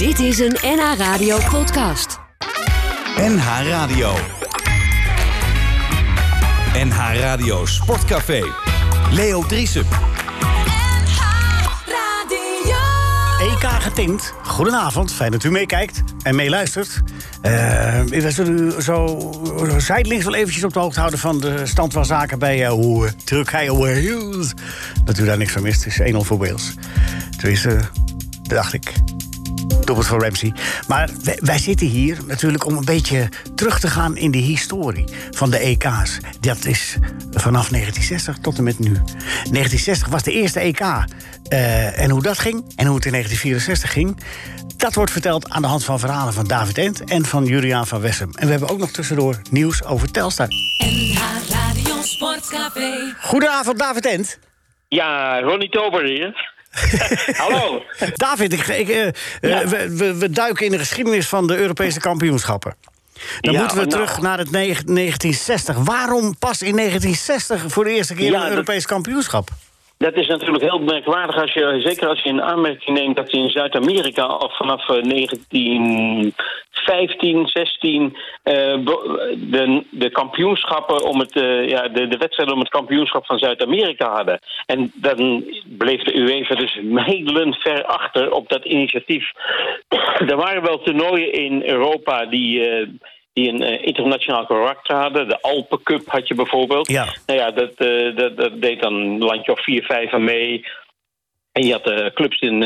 Dit is een NH Radio podcast. NH Radio. NH Radio Sportcafé. Leo Driesen. EK getint. Goedenavond, fijn dat u meekijkt en meeluistert. Uh, we zullen u zo zijdelings wel eventjes op de hoogte houden... van de stand van zaken bij uh, Turkije Wales. Dat u daar niks van mist, het is 1-0 voor Wales. Tenminste, dacht ik. Voor Ramsey. Maar wij, wij, zitten hier natuurlijk om een beetje terug te gaan in de historie van de EK's. Dat is vanaf 1960 tot en met nu. 1960 was de eerste EK. Uh, en hoe dat ging en hoe het in 1964 ging... dat wordt verteld aan de hand van verhalen van David Ent... en van Juliaan van Wessem. En we hebben ook nog tussendoor nieuws over Telstar. NH Radio Sportcafé. Goedenavond, David Ent. Ja, Ronnie Tober hier. Hallo. David, ik, ik, uh, ja. we, we, duiken in de geschiedenis van de Europese kampioenschappen. Dan ja, moeten we nou. terug naar het 1960. Waarom pas in 1960 voor de eerste keer ja, een Europees kampioenschap? Dat is natuurlijk heel merkwaardig, als je, zeker als je in aanmerking neemt dat in Zuid-Amerika al vanaf 1915, 16 uh, de, de kampioenschappen om het, uh, ja, de, wedstrijden om het kampioenschap van Zuid-Amerika hadden. En dan bleef de UEFA dus mijlen ver achter op dat initiatief. er waren wel toernooien in Europa die. Die een uh, internationaal karakter hadden. De Alpen Cup had je bijvoorbeeld. Ja. Nou ja, dat, uh, dat, dat, deed dan een landje of vier, vijf aan mee. En je had uh, clubs in,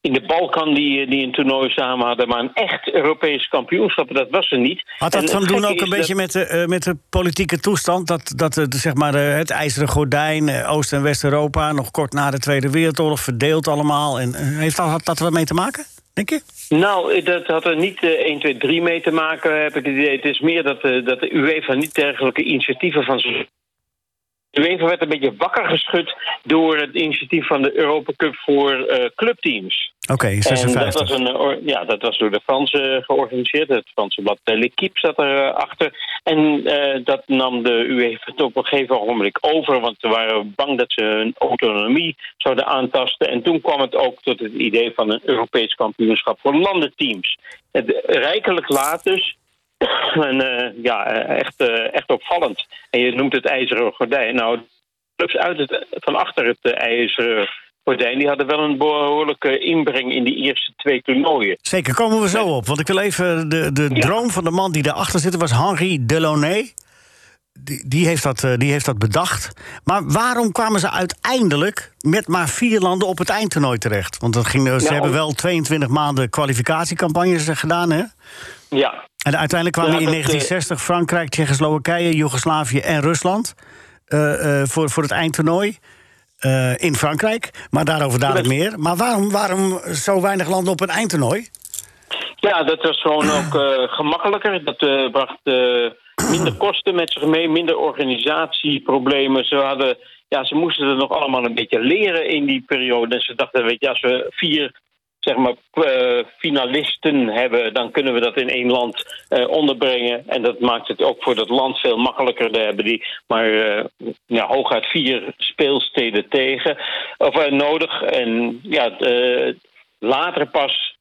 in de Balkan die, die een toernooi samen hadden. Maar een echt Europees kampioenschap, dat was er niet. Had dat van doen ook een beetje met, de, met de politieke toestand? Dat, dat zeg maar, het ijzeren gordijn, Oost- en West-Europa... nog kort na de Tweede Wereldoorlog verdeeld allemaal. En, heeft dat, had dat er wat mee te maken? Denk je? Nou, dat had er niet uh, 1, 2, 3 mee te maken, heb ik het idee. Het is meer dat, uh, dat de UEFA niet dergelijke initiatieven van de UEFA werd een beetje wakker geschud door het initiatief van de Europa Cup voor uh, clubteams. Oké, okay, 56. Dat was een, ja, dat was door de Fransen georganiseerd. Het Franse blad L'Equipe zat erachter. En uh, dat nam de UEFA op een gegeven ogenblik over... want ze waren bang dat ze hun autonomie zouden aantasten. En toen kwam het ook tot het idee van een Europees kampioenschap voor landenteams. Het, rijkelijk laat dus, en uh, ja, echt, uh, echt opvallend. En je noemt het ijzeren gordijn. Nou, clubs uit het, van achter het uh, ijzeren gordijn... die hadden wel een behoorlijke inbreng in die eerste twee toernooien. Zeker, komen we zo op. Want ik wil even... De, de ja. droom van de man die daarachter zit was Henri Delaunay. Die, die, heeft dat, die heeft dat bedacht. Maar waarom kwamen ze uiteindelijk met maar vier landen op het eindtoernooi terecht? Want dat ging, ze Nou, hebben wel 22 maanden kwalificatiecampagnes gedaan, hè? Ja, En uiteindelijk kwamen Ja, in dat, 1960 Frankrijk, Tsjechoslowakije, Joegoslavië en Rusland uh, uh, voor, voor het eindtoernooi. In Frankrijk, maar daarover dadelijk meer. Maar waarom, waarom zo weinig landen op een eindtoernooi? Ja, dat was gewoon ook gemakkelijker. Dat bracht minder kosten met zich mee, minder organisatieproblemen. Ze, hadden, ja, ze moesten er nog allemaal een beetje leren in die periode. En ze dachten, weet je, als we vier zeg maar, finalisten hebben... dan kunnen we dat in één land onderbrengen. En dat maakt het ook voor dat land veel makkelijker. Daar hebben die maar ja, hooguit vier speelsteden tegen of nodig. En ja, later pas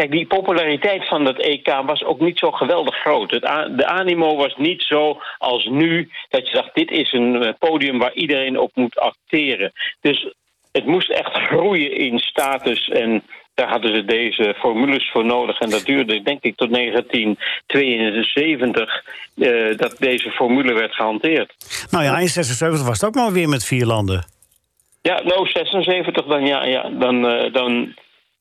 Kijk, die populariteit van dat EK was ook niet zo geweldig groot. De animo was niet zo als nu, dat je dacht, dit is een podium waar iedereen op moet acteren. Dus het moest echt groeien in status en daar hadden ze deze formules voor nodig. En dat duurde, denk ik, tot 1972 uh, dat deze formule werd gehanteerd. Nou ja, in 76 was het ook maar weer met vier landen. Ja, nou, 76 dan, ja, ja dan, uh, dan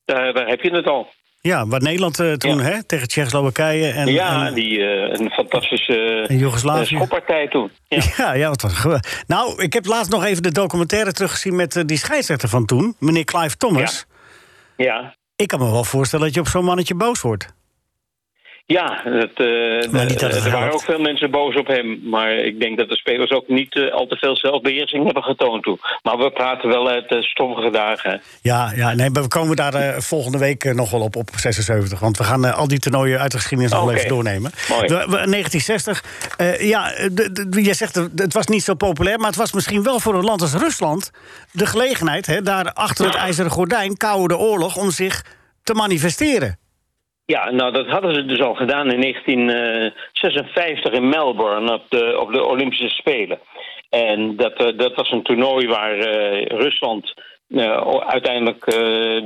daar, daar heb je het al. Ja, wat Nederland uh, toen, ja. hè, tegen Tsjechoslowakije. En, ja, en, die, uh, een fantastische uh, schoppartij toen. Ja, ja, ja wat was Nou, ik heb laatst nog even de documentaire teruggezien met die scheidsrechter van toen, meneer Clive Thomas. Ja. ja. Ik kan me wel voorstellen dat je op zo'n mannetje boos wordt. Ja, het, uh, maar niet dat het er waren ook veel mensen boos op hem. Maar ik denk dat de spelers ook niet uh, al te veel zelfbeheersing hebben getoond toen. Maar we praten wel uit uh, stoffige dagen. Ja, ja nee, maar we komen daar volgende week nog wel op, op 76. Want we gaan al die toernooien uit de geschiedenis nog okay. even doornemen. Mooi. We, we, 1960, ja, jij zegt het was niet zo populair... maar het was misschien wel voor een land als Rusland de gelegenheid... Hè, daar achter het ijzeren gordijn, koude oorlog... om zich te manifesteren. Ja, nou dat hadden ze dus al gedaan in 1956 in Melbourne op de, op de Olympische Spelen. En dat, eh, dat was een toernooi waar eh, Rusland eh, uiteindelijk eh,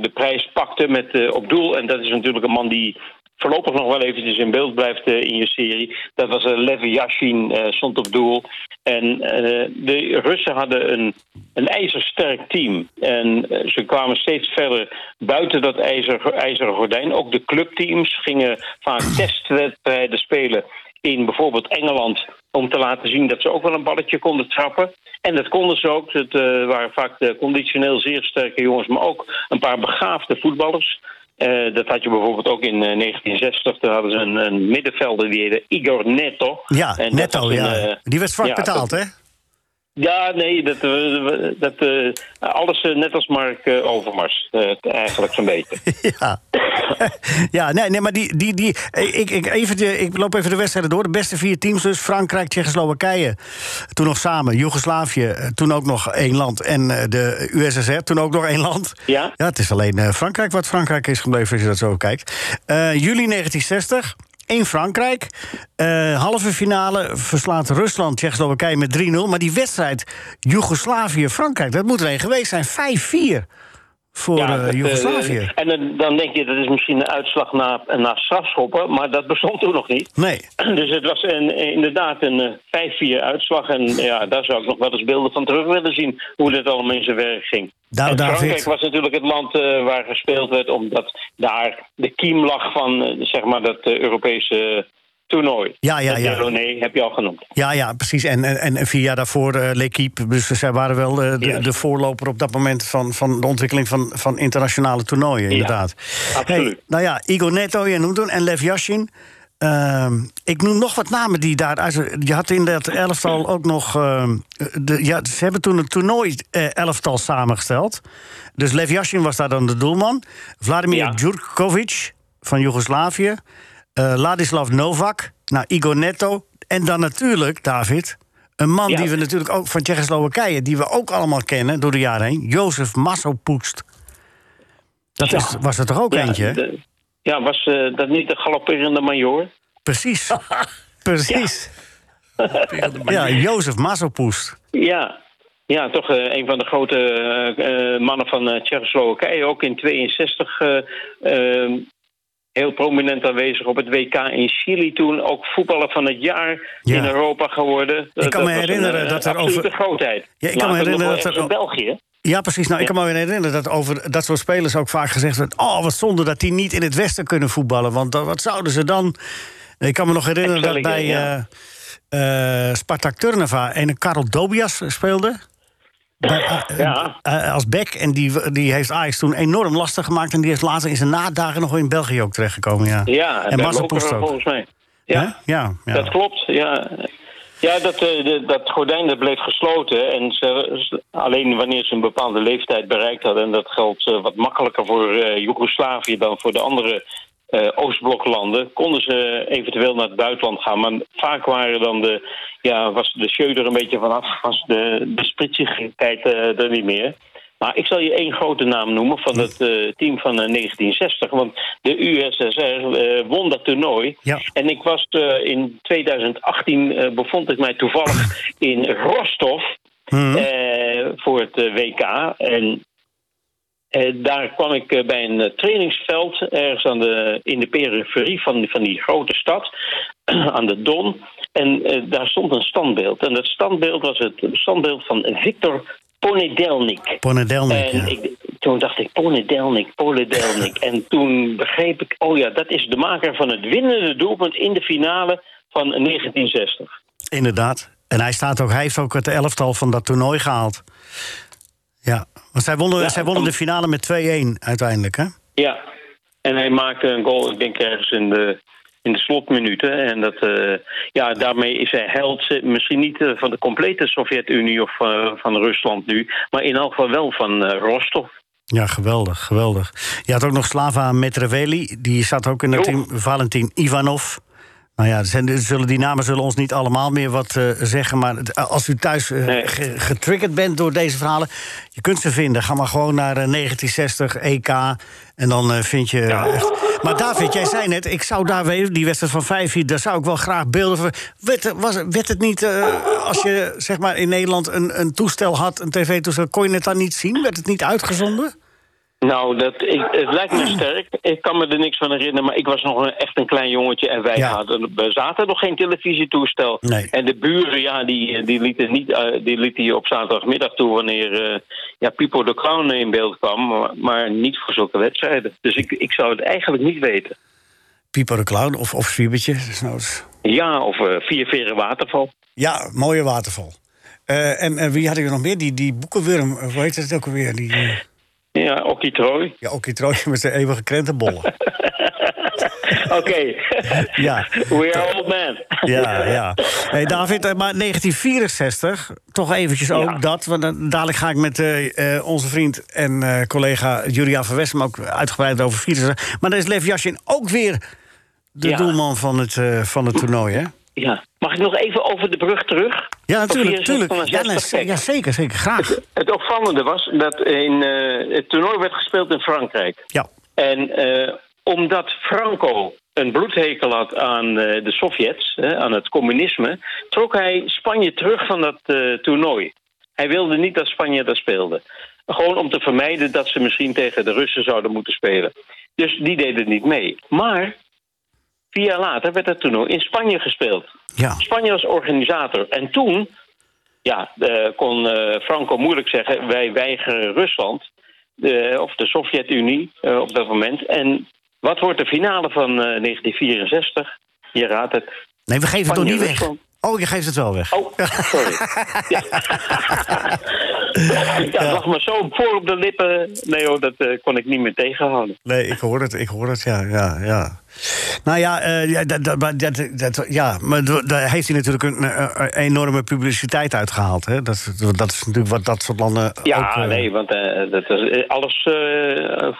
de prijs pakte met eh, op doel. En dat is natuurlijk een man die voorlopig nog wel eventjes in beeld blijft eh, in je serie. Dat was uh, Lev Yashin, eh, stond op doel. En eh, de Russen hadden een, een ijzersterk team. En eh, ze kwamen steeds verder buiten dat ijzer, ijzeren gordijn. Ook de clubteams gingen vaak testwedstrijden spelen in bijvoorbeeld Engeland om te laten zien dat ze ook wel een balletje konden trappen. En dat konden ze ook. Het eh, waren vaak de conditioneel zeer sterke jongens, maar ook een paar begaafde voetballers. Eh, dat had je bijvoorbeeld ook in eh, 1960. Daar hadden ze een, een middenvelder die heette Igor Netto. Ja, En een, ja. eh, Die werd zwart ja, betaald, hè? Ja, nee, dat, eh, dat, eh, alles eh, net als Mark Overmars. eigenlijk zo'n beetje. Ja. ja, nee, nee, maar die, die, die, ik, ik, even de, ik loop even de wedstrijden door. De beste vier teams dus. Frankrijk, Tsjechoslowakije. Toen nog samen. Joegoslavië, toen ook nog één land. En de USSR, toen ook nog één land. Ja? Ja, het is alleen Frankrijk wat Frankrijk is gebleven, als je dat zo kijkt. Juli 1960. In Frankrijk. Eh, halve finale verslaat Rusland Tsjechoslowakije met 3-0. Maar die wedstrijd Joegoslavië-Frankrijk, dat moet er een geweest zijn. 5-4 voor Ja, eh, dat, eh, Joegoslavië. en dan, dan denk je dat is misschien een uitslag na, na strafschoppen, maar dat bestond toen nog niet. Nee. Dus het was een, inderdaad een eh, 5-4 uitslag. En ja, daar zou ik nog wel eens beelden van terug willen zien hoe dit allemaal in zijn werk ging. Nou. Frankrijk was natuurlijk het land eh, waar gespeeld werd, omdat daar de kiem lag van eh, zeg maar dat eh, Europese toernooi. Ja, ja, ja. Delaunay heb je al genoemd. Ja, ja, precies. En, en, en vier jaar daarvoor uh, L'Equipe. Dus zij waren wel eh, de, de voorloper op dat moment van, van de ontwikkeling van, van internationale toernooien, inderdaad. absoluut. nou ja, Igor Netto, je noemt hem, en Lev Yashin. Ehm, ik noem nog wat namen die daar. Je had in dat elftal ook nog. ehm, de, ja, ze hebben toen een toernooi-elftal samengesteld. Dus Lev Yashin was daar dan de doelman. Vladimir Ja. Djurkovic van Joegoslavië. Eh, Ladislav Novak. Nou, Igor Netto. En dan natuurlijk, David. Een man Ja. die we natuurlijk ook van Tsjechoslowakije. die we ook allemaal kennen door de jaren heen. Jozef Massopoest. Dat Ja. is, was er toch ook eentje? de- ja, was eh, dat niet de galopperende major? Precies. Precies. Ja, Jozef Massopoest. Ja, ja toch eh, een van de grote eh, mannen van Tsjechoslowakije. Ook in 62 eh, eh, heel prominent aanwezig op het WK in Chili toen. Ook voetballer van het jaar Ja. in Europa geworden. Ik kan me herinneren een, eh, dat er over- grootheid. Ja, ik kan me herinneren dat er in België. Ja, precies. Nou, ik kan me weer herinneren dat over dat soort spelers ook vaak gezegd werd... oh, wat zonde dat die niet in het Westen kunnen voetballen. Want dan- wat zouden ze dan... Ik kan me nog herinneren dat bij eh eh, Spartak Turnava... een Karel Dobias speelde. Bij, eh, Ja. eh, als back. En die, die heeft Ajax toen enorm lastig gemaakt. En die is later in zijn nadagen nog in België ook terechtgekomen. Ja, Ja, en ook. volgens mij. Ja, Ja, ja. Dat klopt, ja. Ja, dat, eh, de- dat gordijn dat bleef gesloten. En ze, alleen wanneer ze een bepaalde leeftijd bereikt hadden... en dat geldt eh, wat makkelijker voor eh Joegoslavië dan voor de andere eh, Oostbloklanden... konden ze eventueel naar het buitenland gaan. Maar vaak waren dan de, ja, was de show er een beetje vanaf... was de, de spritsigheid eh, er niet meer... Maar ik zal je één grote naam noemen van het eh, team van eh, 1960. Want de USSR won dat toernooi. Ja. En ik was in 2018 eh, bevond ik mij toevallig in Rostov Mhm. voor het WK. En daar kwam ik eh, bij een eh, trainingsveld ergens aan de, in de periferie van, van die grote stad, aan de Don. En eh, daar stond een standbeeld. En dat standbeeld was het standbeeld van Victor Ponedelnik. Ponedelnik, En ja. ik, toen dacht ik, Ponedelnik, Ponedelnik. en toen begreep ik, oh ja, dat is de maker van het winnende doelpunt in de finale van 1960. Inderdaad. En hij, staat ook, hij heeft ook het elftal van dat toernooi gehaald. Ja, want zij wonnen, Ja, zij wonnen de finale met 2-1 uiteindelijk, hè? Ja, en hij maakte een goal, ik denk ergens in de, in de slotminuten. En dat, eh, ja, daarmee is hij held, eh, misschien niet eh, van de complete Sovjet-Unie of van Rusland nu, maar in elk geval wel van Rostov. Ja, geweldig, geweldig. Je had ook nog Slava Metreveli, die zat ook in het Jo. team. Valentin Ivanov, Nou ja, zullen, die namen zullen ons niet allemaal meer wat eh, zeggen. Maar als u thuis eh, Nee. getriggerd bent door deze verhalen... je kunt ze vinden. Ga maar gewoon naar eh, 1960 EK. En dan eh, vind je... echt- Maar David, jij zei net, ik zou daar weer... die wedstrijd van 5 daar zou ik wel graag beelden van... Werd, er- was, werd het niet, eh, als je zeg maar in Nederland een, een toestel had... een tv-toestel, kon je het dan niet zien? Werd het niet uitgezonden? Nou, dat, ik, het lijkt me sterk. Ik kan me er niks van herinneren, maar ik was nog een, echt een klein jongetje en wij Ja. hadden, we zaten nog geen televisietoestel. Nee. En de buren, ja, die, die lieten niet, eh, die lieten je op zaterdagmiddag toe wanneer eh, ja, Pipo de Clown in beeld kwam, maar, maar niet voor zulke wedstrijden. Dus ik, ik zou het eigenlijk niet weten. Pipo de Clown of, of Zwiebertje. desnoods. Ja, of eh Vier Veren Waterval. Ja, mooie waterval. Eh, en, en wie had ik er nog meer? Die, die boekenwurm, eh, hoe heet het ook alweer? Die, eh, Ja, Okkie Trooi. ja, trooitje met zijn eeuwige krentenbollen. Oké. Ja. We are old man. ja, ja. Hey, David, eh, maar 1964, toch eventjes ook Ja. dat. Want dan, dadelijk ga ik met eh, eh, onze vriend en collega Julia van Wessem... ook uitgebreid over 64. Maar dan is Lev Yashin ook weer de Ja. doelman van het, van het toernooi, hè? Ja. Mag ik nog even over de brug terug? Ja, natuurlijk. 64 natuurlijk. Ja, nee, 60? ja, zeker, zeker. Graag. Het opvallende was dat in, eh, het toernooi werd gespeeld in Frankrijk. Ja. En eh, omdat Franco een bloedhekel had aan eh, de Sovjets, hè, aan het communisme, trok hij Spanje terug van dat eh, toernooi. Hij wilde niet dat Spanje daar speelde. Gewoon om te vermijden dat ze misschien tegen de Russen zouden moeten spelen. Dus die deden niet mee. Maar vier jaar later werd het toernooi in Spanje gespeeld. Ja. Spanje was organisator. En toen ja, eh, kon eh, Franco moeilijk zeggen: wij weigeren Rusland. of de Sovjet-Unie eh, op dat moment. En wat wordt de finale van eh, 1964? Je raadt het. Nee, we geven het nog niet weg. Oh, je geeft het wel weg. Oh, sorry. ja. ja, lag me zo voor op de lippen. Nee hoor, dat eh, kon ik niet meer tegenhouden. Nee, ik hoor het, ik hoor het, ja, ja, ja. Nou ja, eh, ja, dat, dat, maar dat, ja maar daar heeft hij natuurlijk een, eh, een enorme publiciteit uitgehaald. Hè? Dat, dat is natuurlijk wat dat soort landen Ja, ook... nee, want dat is, alles,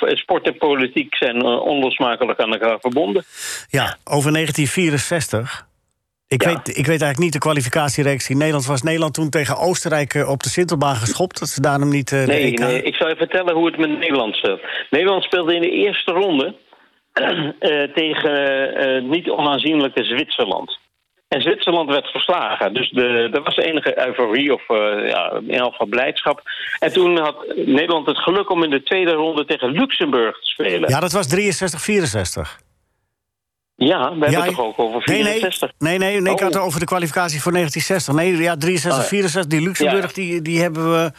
sport en politiek zijn onlosmakelijk aan elkaar verbonden. Ja, over 1964. Ik, Ja. weet, ik weet eigenlijk niet de kwalificatiereeks in Nederland. Was Nederland toen tegen Oostenrijk eh, op de Sintelbaan geschopt? Dat ze daarom niet de Nee, EK... nee, ik zal je vertellen hoe het met Nederland speelt. Nederland speelde in de eerste ronde eh, tegen eh, niet onaanzienlijke Zwitserland. En Zwitserland werd verslagen. Dus de, er was enige euforie of eh, ja, in elk geval blijdschap. En toen had Nederland het geluk om in de tweede ronde tegen Luxemburg te spelen. Ja, dat was 63, 64. Ja, we hebben Ja, het toch ook over Nee, nee, 64. nee, nee, nee ik had Oh. het over de kwalificatie voor 1960. Nee, ja, 63, Oh, ja. 64, die Luxemburg, Ja. die, die hebben we...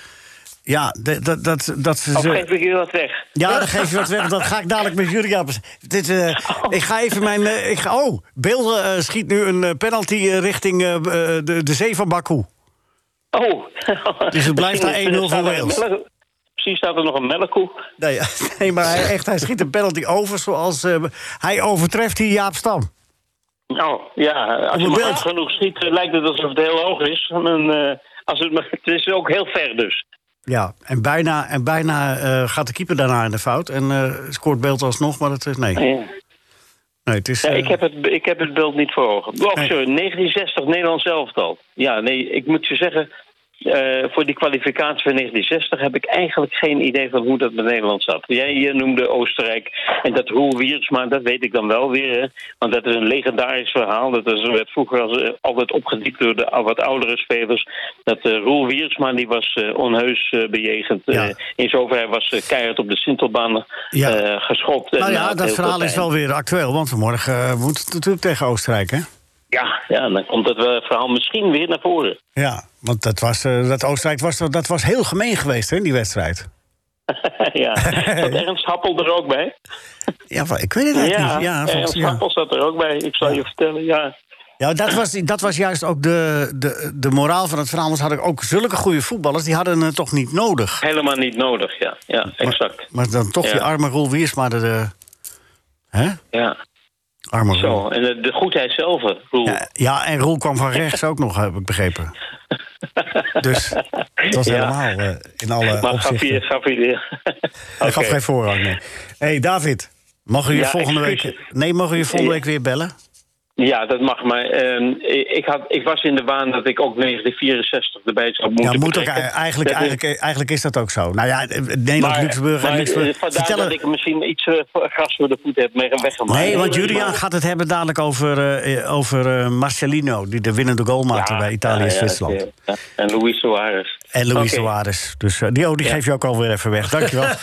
Ja, dat, dat, dat ze... Of geef ik je wat weg? Ja, dan geef je wat weg. Dat ga ik dadelijk met jullie aan. Dit, eh, Ik ga even mijn. eh, ik ga, oh, Beelden eh, schiet nu een penalty richting de, de zee van Baku. Oh. Dus het blijft daar 1-0 voor Wales. Staat er nog een melkkoe. Nee, nee maar hij, echt, hij schiet een penalty over zoals. eh, hij overtreft hier Jaap Stam. Nou, ja, als je maar hard genoeg schiet, eh, lijkt het alsof het heel hoog is. En, eh, als het, maar- het is ook heel ver dus. Ja, en bijna, en bijna gaat de keeper daarna in de fout. En scoort beeld alsnog, maar het is. Nee, Ja. nee het is. Ja, ik, heb het, ik heb het beeld niet voor ogen. Oh, sorry, 1960 Nederlands elftal. Ja, nee, ik moet je zeggen... eh, voor die kwalificatie van 1960 heb ik eigenlijk geen idee van hoe dat met Nederland zat. Jij noemde Oostenrijk en dat Roel Wiersma, dat weet ik dan wel weer. Hè? Want dat is een legendarisch verhaal. Dat is, werd vroeger als, eh, altijd opgediept door de wat oudere spelers. Dat eh, Roel Wiersma die was onheus bejegend. Ja. In zoverre was keihard op de Sintelbaan Ja. geschopt. Nou ja, dat verhaal is wel weer actueel. Want vanmorgen moet het natuurlijk tegen Oostenrijk, hè? Ja, ja, dan komt dat eh, verhaal misschien weer naar voren. Ja, want dat, was, eh, dat Oostenrijk was, dat was heel gemeen geweest, hè, die wedstrijd. ja. Zat Ernst Happel er ook bij? Ja, ik weet het eigenlijk Ja, niet. Ja, Ernst ja. Happel zat er ook bij. Ik zal je vertellen, ja. ja dat, was, dat was juist ook de, de, de moraal van het verhaal. Anders had ik ook zulke goede voetballers, die hadden het toch niet nodig. Helemaal niet nodig, ja. Ja, exact. Maar dan toch Ja. die arme Roel Wiersma, de... de hè? Ja, Arme Roel. zo. En de, de goedheid zelf, eh, Roel. Ja, ja, en Roel kwam van rechts ook nog, heb ik begrepen. Dus het was Ja. helemaal eh, in alle maar opzichten. je, gaf je. Hij gaf geen voorrang, nee. hey, David, mogen we je Ja, volgende week... Nee, mogen we je volgende week weer bellen? Ja, dat mag. Maar ehm, ik, had, ik was in de waan dat ik ook 1964 erbij zou moeten Ja, moet ook, eigenlijk, Dat is- eigenlijk, eigenlijk is dat ook zo. Nou ja, Nederland, maar, Luxemburg en Luxemburg. eh, vandaar dat ik misschien iets eh, gras voor de voet heb weggemaakt. Nee, want Julian gaat het hebben dadelijk over, eh, over eh, Marcelino... die de winnende goal maakte Ja, bij Italië en ja, Zwitserland. ja. En Luis Suarez. En Luis Oké. Suarez. Dus eh, die, oh, die geef je ook alweer even weg. Dankjewel.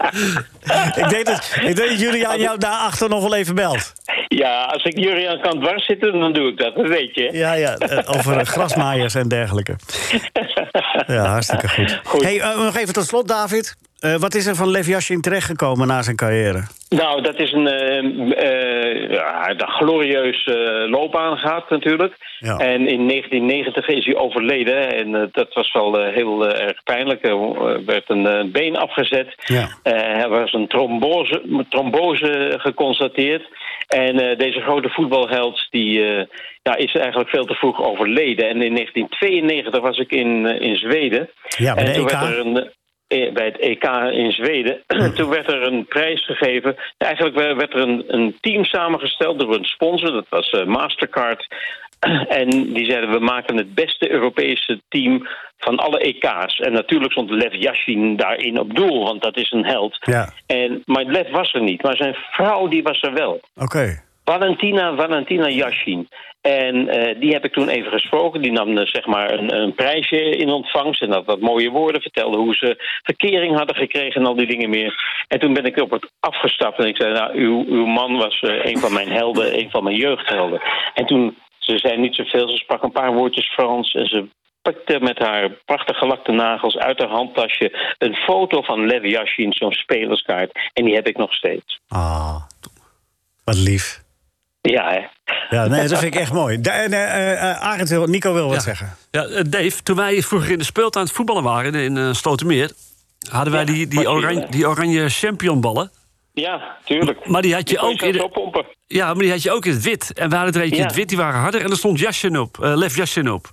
ik, denk dat, ik denk dat Julian jou daarachter nog wel even belt. Ja, als ik Julian kan dwars zitten, dan doe ik dat. Dat weet je. Ja, ja, eh, over grasmaaiers en dergelijke. Ja, hartstikke goed. Goed. Hey, eh, nog even tot slot, David. Eh, wat is er van Lev Yashin terechtgekomen na zijn carrière? Nou, dat is een eh, ja, eh, loopbaan gehad natuurlijk. Ja. En in 1990 is hij overleden. En dat was wel heel erg pijnlijk. Er werd een been afgezet. Ja. Er was een trombose, trombose geconstateerd. En deze grote voetbalheld die, ja, is eigenlijk veel te vroeg overleden. En in 1992 was ik in, in Zweden. Ja, en de toen EK. werd er een, bij het EK in Zweden. toen werd er een prijs gegeven. Eigenlijk werd er een, een team samengesteld door een sponsor. Dat was eh, Mastercard. En die zeiden, we maken het beste Europese team van alle EK's. En natuurlijk stond Lev Yashin daarin op doel, want dat is een held. Ja, En, maar Lev was er niet, maar zijn vrouw die was er wel. oké. Valentina, Valentina Yashin. En eh, die heb ik toen even gesproken. Die nam eh, zeg maar een, een prijsje in ontvangst. En had wat mooie woorden. Vertelde hoe ze verkering hadden gekregen en al die dingen meer. En toen ben ik op het afgestapt. En ik zei, nou, uw, uw man was eh, een van mijn helden. Een van mijn jeugdhelden. En toen, ze zei niet zoveel. Ze sprak een paar woordjes Frans. En ze pakte met haar prachtig gelakte nagels uit haar handtasje... een foto van Lev Yashin, zo'n spelerskaart. En die heb ik nog steeds. Ah, wat lief. Ja, hè. Ja, nee, dat vind ik echt mooi. Da- eh, eh, Arend wil, Nico wil wat Ja. zeggen. Ja, eh, Dave, toen wij vroeger in de speeltuin aan het voetballen waren in uh, Slotermeer... hadden wij Ja, die, die, oranje, die oranje championballen. Ja, tuurlijk. Maar die had je ook in de-. Ja, maar die had je ook in het wit. En we hadden er eentje in Ja. het wit, die waren harder. En er stond Yashin op, eh Lev Yashin op.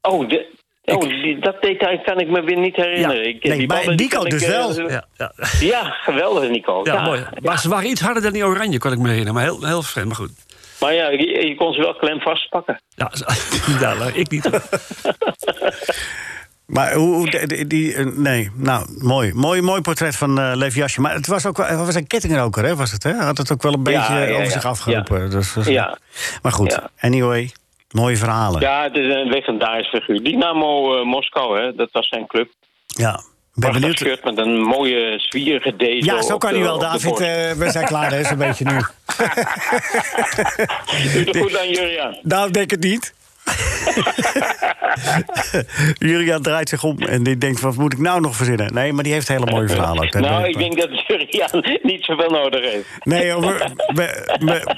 Oh, de, oh die, dat detail kan ik me weer niet herinneren. Ja. Ik, Nee, die maar Nico dus ik, eh, wel. Ja, ja. Ja, geweldig, Nico. ja, mooi. Maar ze waren iets harder dan die oranje, kan ik me herinneren. Maar heel, heel vreemd, maar goed. Maar ja, je, je kon ze wel klem vastpakken. Ja, ja ik niet. Maar hoe, die, eh, nee, nou, mooi. Mooi, mooi portret van eh Yashin. Maar het was ook wel, was een kettingroker, hè, was het, hè? Had het ook wel een beetje Ja, ja, over ja. zich afgeroepen. Dus, dus- Ja. Maar goed, anyway, mooie verhalen. Ja, Ja, het is een legendarisch figuur. Dynamo eh, Moskou, hè, dat was zijn club. ik ben benieuwd. shirt met een mooie zwierige deze. Ja, zo kan hij wel, David. eh, we zijn klaar, hè, zo'n beetje nu. Doe er goed aan, Juriaan. Nou, denk het niet. Julian draait zich om en die denkt: wat moet ik nou nog verzinnen? Nee, maar die heeft hele mooie verhalen. Nou, ik denk dat Juriaan niet zoveel nodig heeft. Nee, we, we,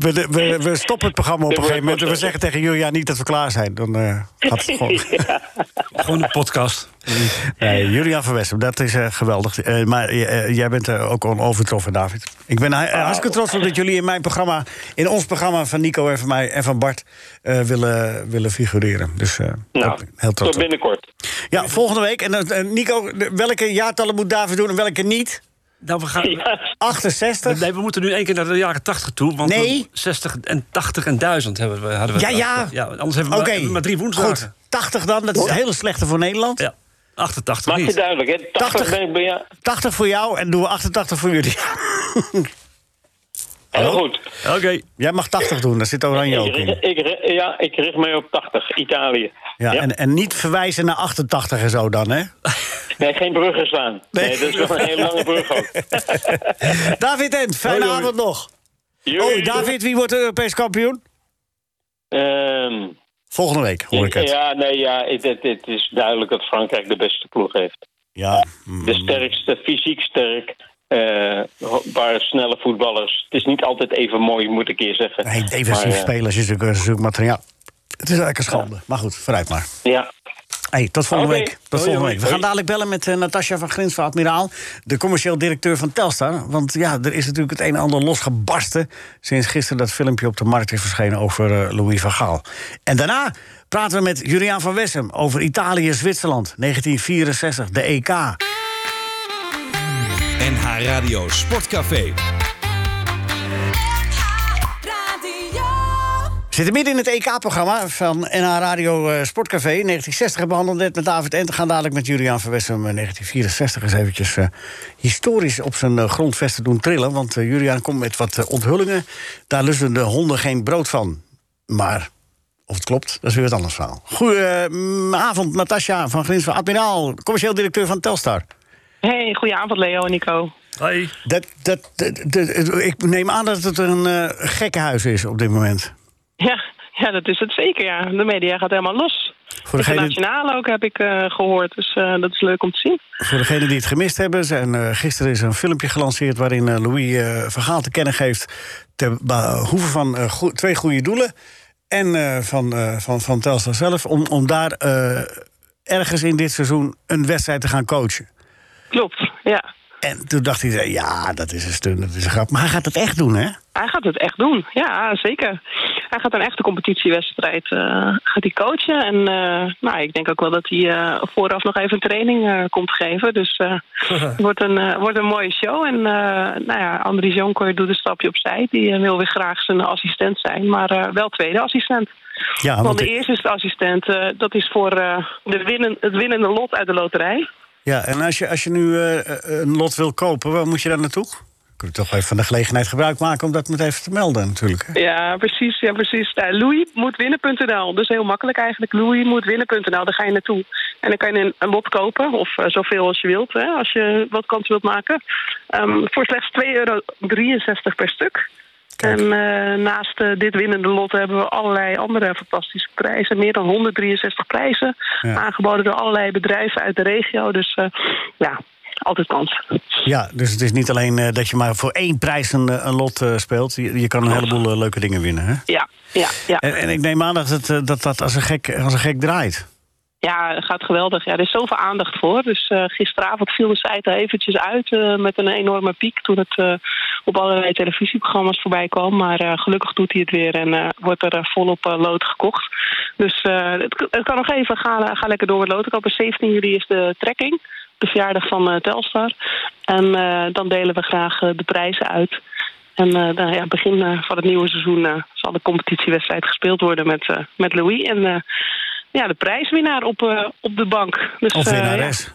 we, we- we stoppen het programma op een gegeven moment. en We zeggen tegen Julian niet dat we klaar zijn. Dan eh, gaat het gewoon. Gewoon een podcast. Nee, Julian van Wessem, dat is eh, geweldig. Eh, maar jij bent er ook onovertroffen, David. Ik ben uh, hartstikke trots op dat jullie in mijn programma... in ons programma van Nico en van mij en van Bart... eh, willen, willen figureren. Dus eh, Nou, heel trots tot op. binnenkort. Ja, volgende week. En Nico, welke jaartallen moet David doen en welke niet? Nou, we gaan... Ja. 68? Nee, we moeten nu één keer naar de jaren 80 toe. Want Nee. 60 en 80 en 1000 hebben we, hadden we. Ja, ja. ja anders hebben we, maar, hebben we maar drie woensdagen. Goed, 80 dan. Dat is het hele slechte voor Nederland. Ja, 88 Maak je niet. duidelijk, hè? 80, 80. ben ik bij jou. 80 voor jou en doen we 88 voor jullie. Heel goed. Oké. Jij mag 80 doen, daar zit oranje ook in. ik, richt- ja, ik richt mij op 80, Italië. Ja, Ja. En, en niet verwijzen naar 88 en zo dan, hè? Nee, geen bruggen slaan. Nee. Nee. dat is wel een hele lange brug ook. David Ent, fijne Hoi, hoi. avond nog. Oh, David, wie wordt Europees kampioen? Ehm, Volgende week, hoor ik het. ja, nee, ja, het, het, het is duidelijk dat Frankrijk de beste ploeg heeft. Ja. De sterkste, fysiek sterk. Eh paar snelle voetballers. Het is niet altijd even mooi, moet ik eerst zeggen. Nee, defensief Maar, eh, spelers is natuurlijk materiaal. Het is eigenlijk een schande. Maar goed, vooruit maar. Ja, Hey, tot volgende week. Tot Hoi, volgende hoi, week. We gaan dadelijk bellen met uh, Natasja van Grins van Admiraal, de commercieel directeur van Telstar. Want ja, er is natuurlijk het een en ander losgebarsten sinds gisteren dat filmpje op de markt is verschenen over Louis van Gaal. En daarna praten we met Juliaan van Wessem over Italië-Zwitserland 1964, de EK. NH Radio Sportcafé. zitten midden in het EK-programma van NH Radio eh, Sportcafé. 1960 hebben we behandeld net met David Ent. Gaan dadelijk met Julian Verwessem 1964 eens eventjes eh, historisch op zijn eh, grondvesten doen trillen. Want eh, Julian komt met wat eh, onthullingen. Daar lusten de honden geen brood van. Maar of het klopt, dat is weer wat anders verhaal. Goedenavond, Natasja van Grins van Admiraal, commercieel directeur van Telstar. Hey, goedenavond Leo en Nico. Hoi. Dat, dat, dat- dat- ik neem aan dat het een eh gekkenhuis is op dit moment. Ja, ja, dat is het zeker, ja. De media gaat helemaal los. Voor degene, Internationaal ook heb ik eh, gehoord, dus eh, dat is leuk om te zien. voor degenen die het gemist hebben... Zijn, gisteren is een filmpje gelanceerd waarin Louis eh Vergaal te kennen geeft... ter behoeve van twee goede doelen... en eh, van, eh, van, van Telstar zelf... om, om daar eh, ergens in dit seizoen een wedstrijd te gaan coachen. Klopt, ja. En toen dacht hij, ja, dat is een stunt, dat is een grap. Maar hij gaat het echt doen, hè? Hij gaat het echt doen, ja, zeker. Hij gaat een echte competitiewedstrijd eh, gaat hij coachen. En eh, nou, ik denk ook wel dat hij eh, vooraf nog even een training eh, komt geven. Dus eh, het wordt een, eh, wordt een mooie show. En eh nou ja, Andries Jonker doet een stapje opzij. Die wil weer graag zijn assistent zijn, maar eh, wel tweede assistent. Ja, Want want, de eerste assistent, eh, dat is voor eh, de winnen, het winnende lot uit de loterij. Ja en als je, als je nu eh, een lot wil kopen, waar moet je daar naartoe? Kun je toch even van de gelegenheid gebruik maken om dat met even te melden, natuurlijk. Ja, precies. Ja, precies. Nou, Louis moet winnen.nl. Dus heel makkelijk eigenlijk. Louis moet winnen.nl. Daar ga je naartoe. En dan kan je een, lot kopen. Of eh, zoveel als je wilt. Hè, als je wat kans wilt maken. Ehm, voor slechts 2,63 euro per stuk. En eh, naast eh, dit winnende lot hebben we allerlei andere fantastische prijzen. Meer dan 163 prijzen. Ja. Aangeboden door allerlei bedrijven uit de regio. Dus eh, ja, altijd kans. Ja, dus het is niet alleen dat je maar voor één prijs een, een lot speelt. Je, je kan een heleboel leuke dingen winnen, hè? Ja, ja, ja. En, en ik neem aan dat het, dat, dat als, een gek, als een gek draait. Ja, het gaat geweldig. Ja, er is zoveel aandacht voor. Dus gisteravond viel de site er eventjes uit met een enorme piek... toen het op allerlei televisieprogramma's voorbij kwam. Maar eh, gelukkig doet hij het weer en eh, wordt er eh, volop lood gekocht. Dus het, het kan nog even. Ga, ga lekker door met lood kopen. 17 juli is de trekking. De verjaardag van Telstar. En dan delen we graag de prijzen uit... En eh, nou ja, begin van het nieuwe seizoen zal de competitiewedstrijd gespeeld worden met, met Louis. En ja, de prijswinnaar op, op de bank. Dus, Of winnares. ja.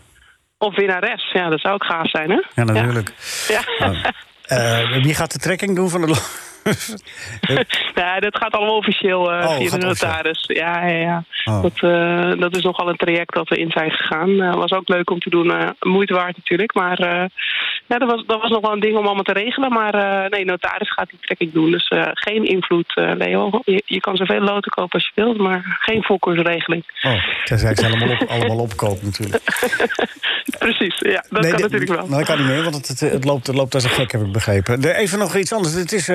Of winnares, ja, dat zou ook gaaf zijn, hè? Ja, natuurlijk. Ja. Eh, wie gaat de trekking doen van de... ja, dat gaat allemaal officieel eh, Oh, via de officieel. notaris. Ja, ja, ja. Oh. Dat, eh, dat is nogal een traject dat we in zijn gegaan. Eh, was ook leuk om te doen. moeite waard natuurlijk. Maar ja, dat, was, dat was nog wel een ding om allemaal te regelen. Maar nee, notaris gaat die trekking doen. Dus geen invloed, Leo. Je, je kan zoveel loten kopen als je wilt, maar geen voorkeursregeling. Oh, tenzij ik ze allemaal, op, allemaal opkoop, natuurlijk. Precies, ja, dat Nee, kan natuurlijk wel. Nou, dat kan niet meer, want het, het, loopt, het loopt als een gek, heb ik begrepen. Even nog iets anders. Het is,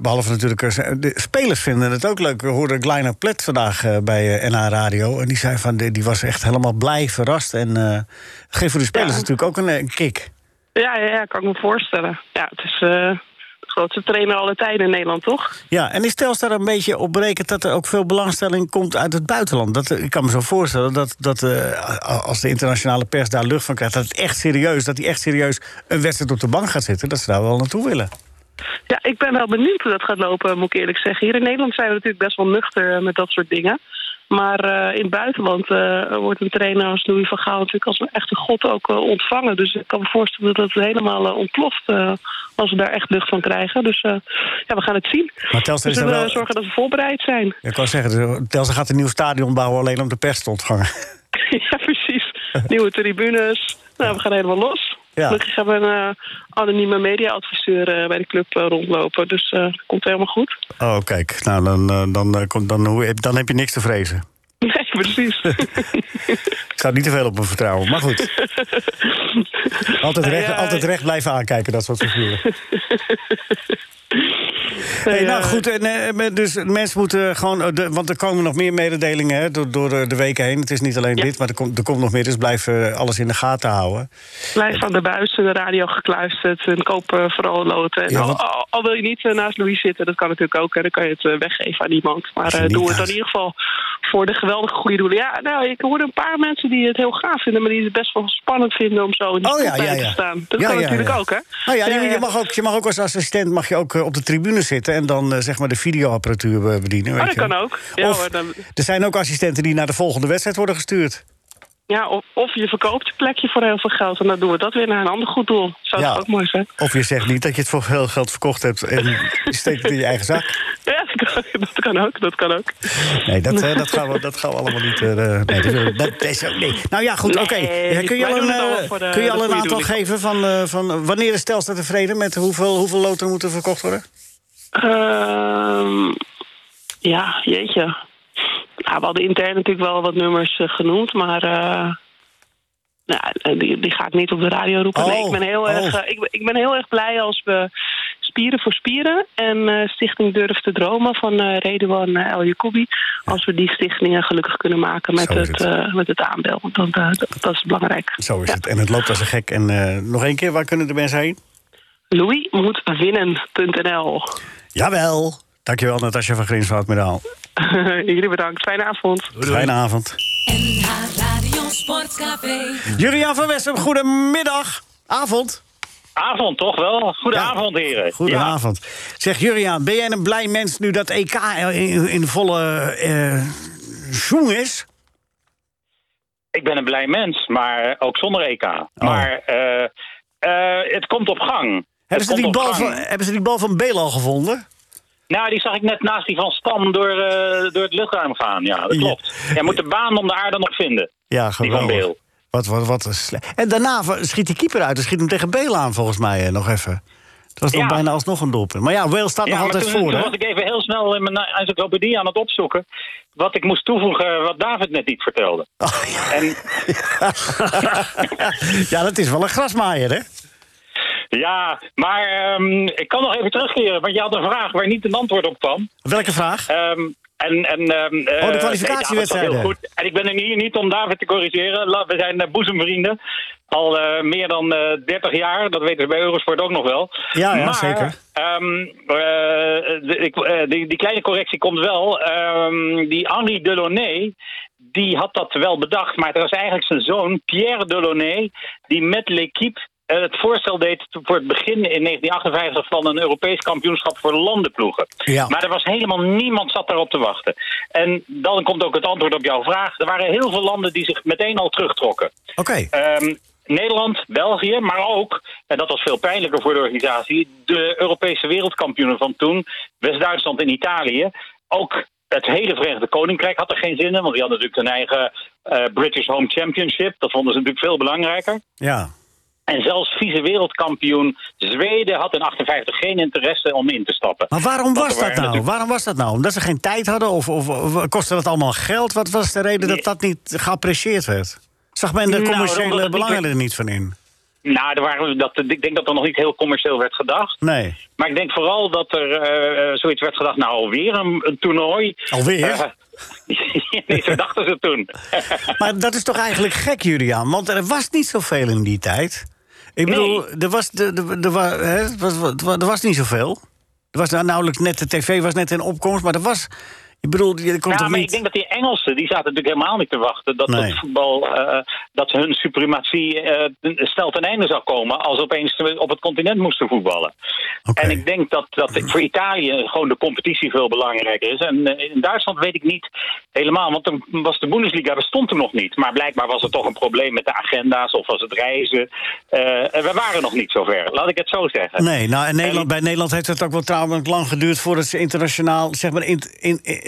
behalve natuurlijk... eh, de spelers vinden het ook leuk. We hoorden Kleiner Plet vandaag eh, bij eh, NH Radio. En die zei van, die, was echt helemaal blij, verrast. En geeft voor de spelers Ja. natuurlijk ook een, kick. Ja, ja, ja, kan ik me voorstellen. Ja, het is de grootste trainer alle tijden in Nederland, toch? Ja, en is Telstar een beetje op berekend dat er ook veel belangstelling komt uit het buitenland? Dat, ik kan me zo voorstellen dat, dat als de internationale pers daar lucht van krijgt... dat het echt serieus, dat hij echt serieus een wedstrijd op de bank gaat zitten... dat ze daar wel naartoe willen. Ja, ik ben wel benieuwd hoe dat gaat lopen, moet ik eerlijk zeggen. Hier in Nederland zijn we natuurlijk best wel nuchter eh, met dat soort dingen. Maar eh, in het buitenland eh, wordt een trainer als Louis van Gaal natuurlijk als een echte god ook ontvangen. Dus ik kan me voorstellen dat het helemaal ontploft als we daar echt lucht van krijgen. Dus ja, we gaan het zien. Maar We is daar zullen wel... zorgen dat we voorbereid zijn. Ik kan zeggen, Telstar gaat een nieuw stadion bouwen alleen om de pers te ontvangen. ja, precies. Nieuwe tribunes. Nou, we gaan helemaal los. Ja. Gelukkig hebben we een eh, anonieme mediaadviseur eh, bij de club eh, rondlopen. Dus eh komt helemaal goed. Oh, kijk. Nou, dan, dan, komt- dan, hoe- dan heb je niks te vrezen. Nee, precies. Ik zou niet te veel op me vertrouwen, maar goed. Altijd recht, altijd recht blijven aankijken, dat soort figuren. Hey, nou eh, goed, eh, maar dus mensen moeten gewoon... eh, de- want er komen nog meer mededelingen hè, door, door eh, de weken heen. Het is niet alleen Ja. dit, maar er komt, er komt nog meer. Dus blijf eh, alles in de gaten houden. Blijf aan de buis, de radio gekluisterd en koop eh, vooral loten. En Ja, want- al, wil je niet eh, naast Louis zitten, dat kan natuurlijk ook. Hè, dan kan je het eh, weggeven aan iemand. Maar eh, doe het dan in ieder geval voor de geweldige goede doelen. Ja, nou, ik hoorde een paar mensen die het heel gaaf vinden, maar die het best wel spannend vinden om zo in de Oh, ja, spotlight ja, ja. te staan. Dat kan natuurlijk ook, hè? Nou ja, je, mag ook, je mag ook als assistent mag je ook eh, op de tribune zitten en dan eh, zeg maar de videoapparatuur eh, bedienen. Oh, dat je kan ook. Ja, Of hoor, dan, er zijn ook assistenten die naar de volgende wedstrijd worden gestuurd. Ja, of, of je verkoopt je plekje voor heel veel geld en dan doen we dat weer naar een ander goed doel. Zou Ja. toch ook mooi zijn? Of je zegt niet dat je het voor veel geld verkocht hebt en je steekt het in je eigen zak. Ja, dat kan, dat kan ook. Dat kan ook. Nee, dat, eh, dat, gaan, we, dat gaan we allemaal niet. eh, nee, dat, dat is ook- nee. Nou ja, goed, Nee, oké. Eh, Kun je al een, eh, de- kun je al een aantal geven van, eh, van wanneer is Telstar tevreden met hoeveel, hoeveel loten moeten verkocht worden? Ehm, ja, jeetje. Nou, we hadden intern natuurlijk wel wat nummers eh, genoemd, maar uh, nou, die, die ga ik niet op de radio roepen. Oh, nee, ik ben, heel oh. erg, ik, ben, ik ben heel erg blij als we Spieren voor Spieren en uh, Stichting Durf te Dromen van uh, Redouan uh, El Yacoubi, als we die stichtingen gelukkig kunnen maken met, het, het. Uh, met het aandeel. Dat, dat, is belangrijk. Zo is ja. het. En het loopt als een gek. En nog één keer, waar kunnen de mensen heen? Louis moet winnen.nl. Jawel. Dankjewel, Natasja van Grinswaard Medaal. Jullie bedankt. Fijne avond. Fijne avond. NH Radio Sportcafé. Julian van Wessem, goedemiddag. Avond. Avond toch wel? Goedenavond, ja. heren. Goedenavond. Ja. Zeg Juriaan, ben jij een blij mens nu dat EK in, in volle uh, zoom is? Ik ben een blij mens, maar ook zonder EK. Oh. Maar uh, uh, het komt op gang. Hebben ze, die bal van, hebben ze die bal van Beel al gevonden? Nou, die zag ik net naast die van Stam door, uh, door het luchtruim gaan. Ja, dat klopt. Jij moet de baan om de aarde nog vinden. Ja, geweldig. Die van Beel. Wat, wat, wat En daarna schiet die keeper uit. Dan schiet hem tegen Beel aan, volgens mij, eh, nog even. Het was nog ja. bijna alsnog een doelpunt. Maar ja, Wales staat ja, nog altijd toen, voor, toen hè? was ik even heel snel in mijn encyclopedie aan het opzoeken... wat ik moest toevoegen wat David net niet vertelde. Oh, ja. En... ja, dat is wel een grasmaaier, hè? Ja, maar um, ik kan nog even terugkeren, want je had een vraag waar niet een antwoord op kwam. Welke vraag? Um, en, en, um, oh, de kwalificatiewedstrijden. heel goed. En ik ben er hier niet om David te corrigeren. We zijn uh, boezemvrienden. Al uh, meer dan uh, 30 jaar. Dat weten ze bij Eurosport ook nog wel. Ja, ja maar, zeker. Um, de, die, die, kleine correctie komt wel. Um, die Henri Delaunay, die had dat wel bedacht. Maar het was eigenlijk zijn zoon, Pierre Delaunay... die met l'équipe het voorstel deed voor het begin in 1958 van een Europees kampioenschap voor landenploegen. Ja. Maar er was helemaal niemand zat daarop te wachten. En dan komt ook het antwoord op jouw vraag. Er waren heel veel landen die zich meteen al terugtrokken. Oké. Okay. Um, Nederland, België, maar ook, en dat was veel pijnlijker voor de organisatie, de Europese wereldkampioenen van toen, West-Duitsland en Italië. Ook het hele Verenigde Koninkrijk had er geen zin in, want die hadden natuurlijk hun eigen uh, British Home Championship. Dat vonden ze natuurlijk veel belangrijker. Ja. En zelfs vice-wereldkampioen Zweden had in 58 geen interesse om in te stappen. Maar waarom was dat nou? Natuurlijk... Waarom was dat nou? Omdat ze geen tijd hadden? Of, of, of kostte dat allemaal geld? Wat was de reden nee. dat dat niet geapprecieerd werd? Zag men de commerciële nou, belangen er niet van in? Nou, er waren, dat, ik denk dat er nog niet heel commercieel werd gedacht. Nee. Maar ik denk vooral dat er uh, zoiets werd gedacht... nou, alweer een, een toernooi. Alweer? Uh, nee, zo dachten ze toen. maar dat is toch eigenlijk gek, Julian? Want er was niet zoveel in die tijd. Ik bedoel, nee. er, was, er, er, er, was, er was niet zoveel. Er was nauwelijks net, de tv was net in opkomst, maar er was... Ik bedoel, je komt ja, toch maar niet... ik denk dat die Engelsen, die zaten natuurlijk helemaal niet te wachten... dat nee. het voetbal, uh, dat hun suprematie uh, snel ten einde zou komen... als opeens op het continent moesten voetballen. Okay. En ik denk dat, dat voor Italië gewoon de competitie veel belangrijker is. En uh, in Duitsland weet ik niet helemaal, want toen was de Bundesliga bestond toen nog niet. Maar blijkbaar was er toch een probleem met de agenda's of was het reizen. we waren nog niet zover, laat ik het zo zeggen. Nee, nou, in Nederland, en, bij Nederland heeft het ook wel trouwens lang geduurd... voordat ze internationaal, zeg maar... In, in, in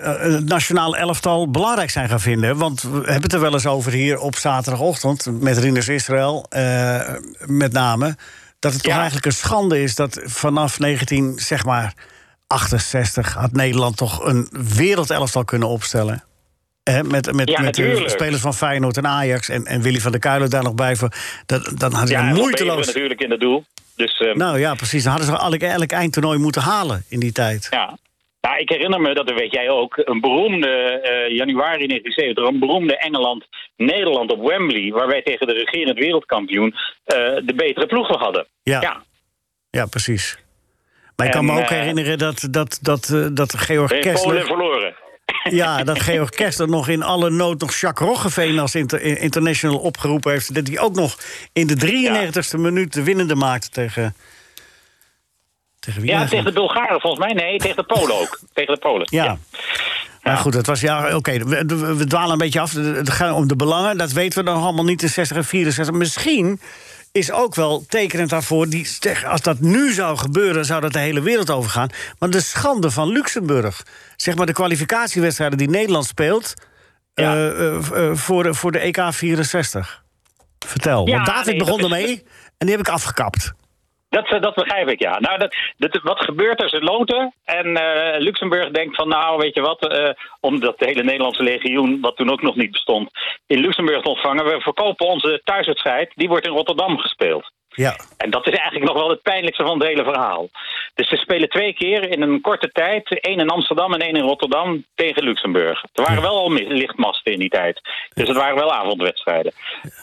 het nationale elftal belangrijk zijn gaan vinden. Want we hebben het er wel eens over hier op zaterdagochtend... met Rinus Israël, uh, met name... dat het toch eigenlijk een schande is dat vanaf 19, zeg maar... 68 had Nederland toch een wereldelftal kunnen opstellen. Eh, met met, ja, met de spelers van Feyenoord en Ajax... en, en Willy van der Kuilen daar nog bij. Voor, dat, dan hadden ze ja, moeiteloos... natuurlijk in het doel. Dus, uh, nou ja, precies. Dan hadden ze elk, elk eindtoernooi moeten halen in die tijd. Ja, nou, ik herinner me, dat weet jij ook, een beroemde uh, januari 1970, een beroemde Engeland-Nederland op Wembley, waar wij tegen de regerend wereldkampioen uh, de betere ploegen hadden. Ja, ja. ja precies. Maar ik kan me ook uh, herinneren dat, dat, dat, dat Georg Kessler... Polen verloren. Ja, dat Georg Kester nog in alle nood nog Jacques Roggeveen als inter- international opgeroepen heeft. Dat hij ook nog in de 93ste minuut de winnende maakte tegen. Tegen wie? Ja, tegen de Bulgaren volgens mij. Nee, tegen de Polen ook. tegen de Polen. Ja. Maar goed, het was ja, oké, we, we- we dwalen een beetje af. Het gaat om de belangen, dat weten we dan allemaal niet in 60 en 64. Misschien is ook wel tekenend daarvoor, die, zeg, als dat nu zou gebeuren, zou dat de hele wereld overgaan. Maar de schande van Luxemburg, zeg maar de kwalificatiewedstrijden die Nederland speelt Ja. eh, eh, eh, voor, de, voor de EK 64. Vertel, Ja, want David nee, begon dat ermee en die heb ik afgekapt. Dat, eh, dat begrijp ik, ja. Nou, dat, dat, wat gebeurt er? Ze loten. En eh, Luxemburg denkt van, nou, weet je wat... eh, omdat de hele Nederlandse legioen, wat toen ook nog niet bestond... in Luxemburg te ontvangen. We verkopen onze thuiswedstrijd. Die wordt in Rotterdam gespeeld. Ja. En dat is eigenlijk nog wel het pijnlijkste van het hele verhaal. Dus ze spelen twee keer in een korte tijd. één in Amsterdam en één in Rotterdam tegen Luxemburg. Er waren wel al lichtmasten in die tijd. Dus het waren wel avondwedstrijden.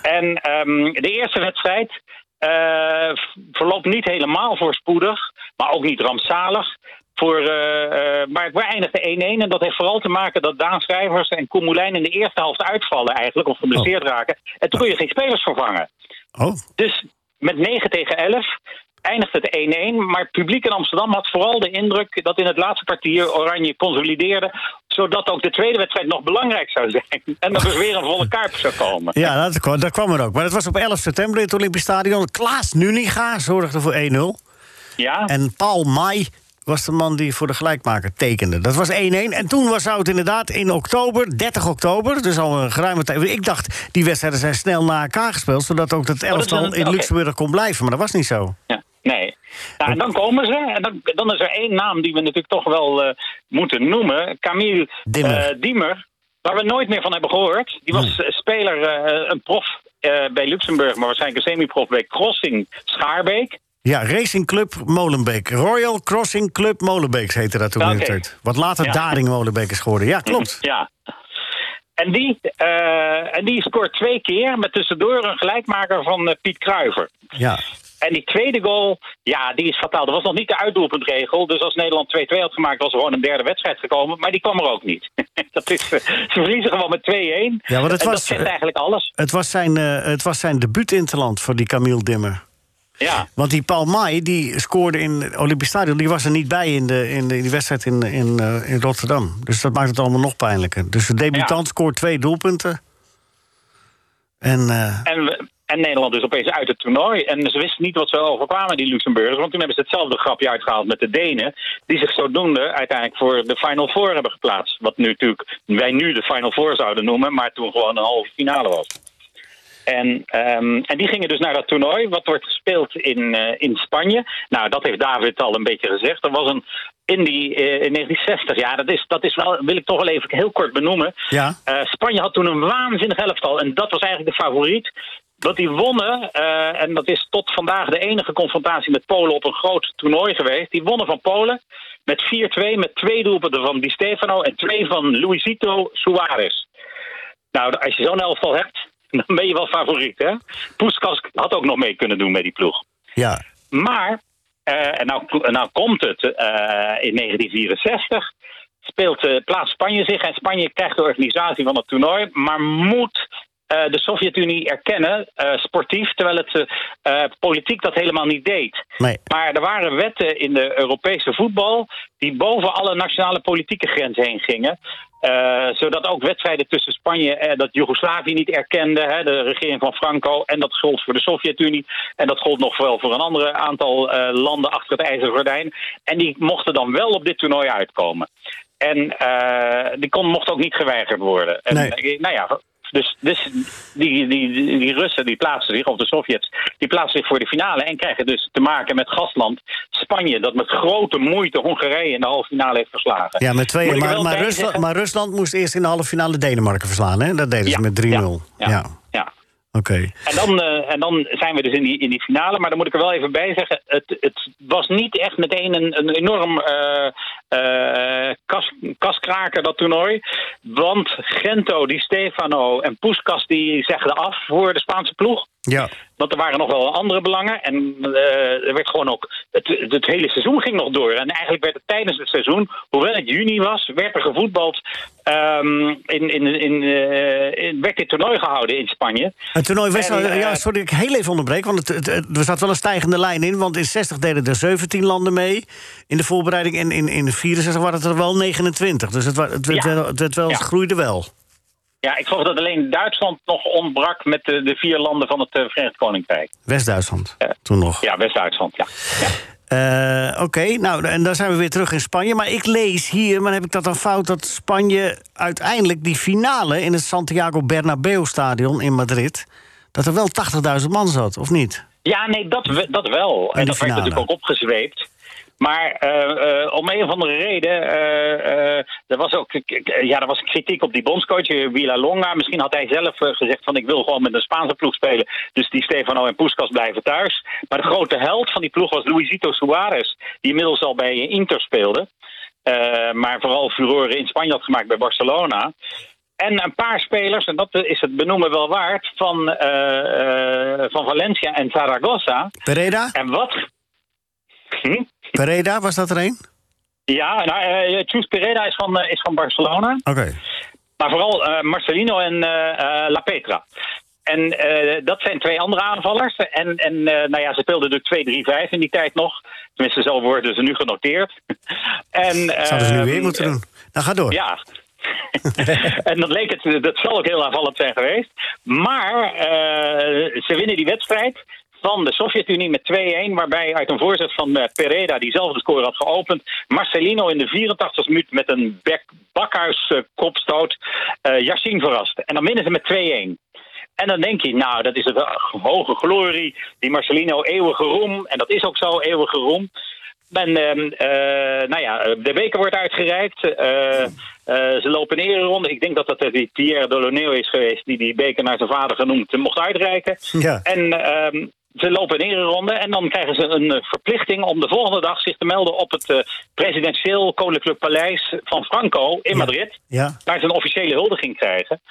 En ehm, de eerste wedstrijd eh, verloopt niet helemaal voorspoedig. Maar ook niet rampzalig. Voor, eh, eh, maar het eindigde 1-1. En dat heeft vooral te maken dat Daan Schrijvers en Koen Moulijn in de eerste helft uitvallen eigenlijk. Of geblesseerd raken. En toen kun je geen spelers vervangen. Oh, Dus met 9 tegen 11 eindigt het 1-1. Maar het publiek in Amsterdam had vooral de indruk dat in het laatste kwartier Oranje consolideerde. Zodat ook de tweede wedstrijd nog belangrijk zou zijn. En dat er weer een volle kaart zou komen. ja, dat, kwam- dat kwam er ook. Maar dat was op 11 september in het Olympisch Stadion. Klaas Nuniga zorgde voor 1-0. Ja, En Paul Mai was de man die voor de gelijkmaker tekende. Dat was 1-1. En toen was, het inderdaad in oktober, 30 oktober... dus al een geruime tijd... Ik dacht, die wedstrijden zijn snel na elkaar gespeeld... zodat ook het is elftal een- in. Luxemburg kon blijven. Maar dat was niet zo. ja. Nee. Nou, en dan komen ze. En dan, dan is er één naam die we natuurlijk toch wel eh, moeten noemen. Camille Dimmer. eh, Diemer. Waar we nooit meer van hebben gehoord. Die was eh, speler, een prof bij Luxemburg... maar waarschijnlijk een semi-prof bij Crossing Schaarbeek. Ja, Racing Club Molenbeek. Royal Crossing Club Molenbeek heette dat toen in de oké. tijd. Wat later Ja. Daring Molenbeek is geworden. Ja, klopt. Ja. En die, en die scoort twee keer met tussendoor een gelijkmaker van Piet Kruiver. Ja. En die tweede goal, ja, die is fataal. Dat was nog niet de uitdoelpuntregel. Dus als Nederland 2-2 had gemaakt, was er gewoon een derde wedstrijd gekomen. Maar die kwam er ook niet. dat is, eh, ze verliezen gewoon met 2-1. Ja, want het en was, dat zegt eigenlijk alles. Het was zijn, eh het was zijn debuutinterland voor die Camille Dimmer. Ja, Want die Paul Mai, die scoorde in het Olympisch Stadion... die was er niet bij in, de, in, de, in die wedstrijd in, in, eh, in Rotterdam. Dus dat maakt het allemaal nog pijnlijker. Dus de debutant Ja. scoort twee doelpunten. En en, we- en Nederland dus opeens uit het toernooi. En ze wisten niet wat ze overkwamen, die Luxemburgers. Want toen hebben ze hetzelfde grapje uitgehaald met de Denen. Die zich zodoende uiteindelijk voor de Final Four hebben geplaatst. Wat nu natuurlijk wij nu de Final Four zouden noemen. Maar toen gewoon een halve finale was. En, ehm, en die gingen dus naar dat toernooi, wat wordt gespeeld in, eh, in Spanje. Nou, dat heeft David al een beetje gezegd. Er was een in, die, eh, in 1960, ja, dat is, dat is wel, wil ik toch wel even heel kort benoemen. ja, Eh, Spanje had toen een waanzinnig elftal. En dat was eigenlijk de favoriet. Dat die wonnen, eh, en dat is tot vandaag de enige confrontatie met Polen op een groot toernooi geweest. Die wonnen van Polen met 4-2, met twee doelpunten van Di Stefano en twee van Luisito Suarez. Nou, als je zo'n elftal hebt, dan ben je wel favoriet, hè? Puskas had ook nog mee kunnen doen met die ploeg. ja. Maar, eh, en nou, nou komt het, eh, in 1964 speelt plaats Spanje zich en Spanje krijgt de organisatie van het toernooi, maar moet de Sovjet-Unie erkennen, eh, sportief, terwijl het eh, eh, politiek dat helemaal niet deed. Nee. Maar er waren wetten in de Europese voetbal die boven alle nationale politieke grenzen heen gingen. Eh, zodat ook wedstrijden tussen Spanje en dat Joegoslavië niet erkende, hè, de regering van Franco. En dat gold voor de Sovjet-Unie. En dat gold nog wel voor een andere aantal eh, landen achter het ijzeren gordijn. En die mochten dan wel op dit toernooi uitkomen. En eh, die kon, mocht ook niet geweigerd worden. En, Nee. eh, nou ja, dus, dus die, die, die, die Russen die plaatsen zich, of de Sovjets, die plaatsen zich voor de finale en krijgen dus te maken met gastland Spanje, dat met grote moeite Hongarije in de halve finale heeft verslagen. ja, met twee. Moet ik er Maar, maar, Rusland, maar Rusland moest eerst in de halve finale Denemarken verslaan. Hè? Dat deden ze Ja, met 3-0. Ja, ja, ja. En, dan, eh, en dan zijn we dus in die, in die finale. Maar dan moet ik er wel even bij zeggen: het, het was niet echt meteen een, een enorm eh, kas, kaskraker, dat toernooi. Want Gento, die Stefano en Puskas die zegden af voor de Spaanse ploeg. Ja. Want er waren nog wel andere belangen. En eh, er werd gewoon ook. Het, het hele seizoen ging nog door. En eigenlijk werd het tijdens het seizoen, hoewel het juni was, werd er gevoetbald. ehm, in, in, in, eh, in- werd dit toernooi gehouden in Spanje. Het toernooi. En, eh, ja, sorry, ik heel even onderbreek, want het, er zat wel een stijgende lijn in. Want in 60 deden er 17 landen mee in de voorbereiding. En in, in 64 waren het er wel 29. Dus het, werd, wel, het werd wel, Ja. groeide wel. Ja, ik geloof dat alleen Duitsland nog ontbrak met de, de vier landen van het eh, Verenigd Koninkrijk. West-Duitsland, toen nog. Ja, West-Duitsland, ja. ja. Eh, Oké, nou, en dan zijn we weer terug in Spanje. Maar ik lees hier, maar heb ik dat dan fout... dat Spanje uiteindelijk die finale in het Santiago Bernabeu-stadion in Madrid... dat er wel 80.000 man zat, of niet? Ja, nee, dat, dat wel. En En dat werd natuurlijk ook opgezweept. Maar eh, eh, om een of andere reden, eh, er was ook ja, er was kritiek op die bondscoach, Villa Longa. Misschien had hij zelf gezegd van ik wil gewoon met een Spaanse ploeg spelen. Dus die Stefano en Puskas blijven thuis. Maar de grote held van die ploeg was Luisito Suarez, die inmiddels al bij Inter speelde. Maar vooral furoren in Spanje had gemaakt bij Barcelona. En een paar spelers, en dat is het benoemen wel waard, van, van Valencia en Zaragoza. Pereda? En wat? Hm? Pereda, was dat er een? Ja, nou, eh Chus Pereda is van, eh, is van Barcelona. Oké. Maar vooral eh, Marcelino en eh, eh, La Petra. En eh, dat zijn twee andere aanvallers. En, en eh, nou ja, ze speelden de 2-3-5 in die tijd nog. Tenminste, zo worden ze nu genoteerd. en, Zouden ze nu ehm, weer moeten doen. Nou, ga door. Ja. en dat leek het, dat zal ook heel aanvallend zijn geweest. Maar eh, ze winnen die wedstrijd van de Sovjet-Unie met 2-1. Waarbij uit een voorzet van eh, Pereda, die zelf de score had geopend. Marcelino in de 84e minuut met een bek, bakhuis eh, kopstoot. eh Yassin verrast. En dan winnen ze met 2-1. En dan denk je, nou, dat is een hoge glorie. Die Marcelino, eeuwige roem. En dat is ook zo, eeuwige roem. En ehm, eh, nou ja, de beker wordt uitgereikt. Eh, eh, ze lopen een ereronde. Ik denk dat dat die Pierre Delaunay is geweest... die die beker naar zijn vader genoemd eh, mocht uitreiken. Ja. En ehm, ze lopen een ereronde en dan krijgen ze een eh, verplichting... om de volgende dag zich te melden op het eh, presidentieel koninklijk paleis van Franco in Madrid. Ja. Waar ze een officiële huldiging krijgen.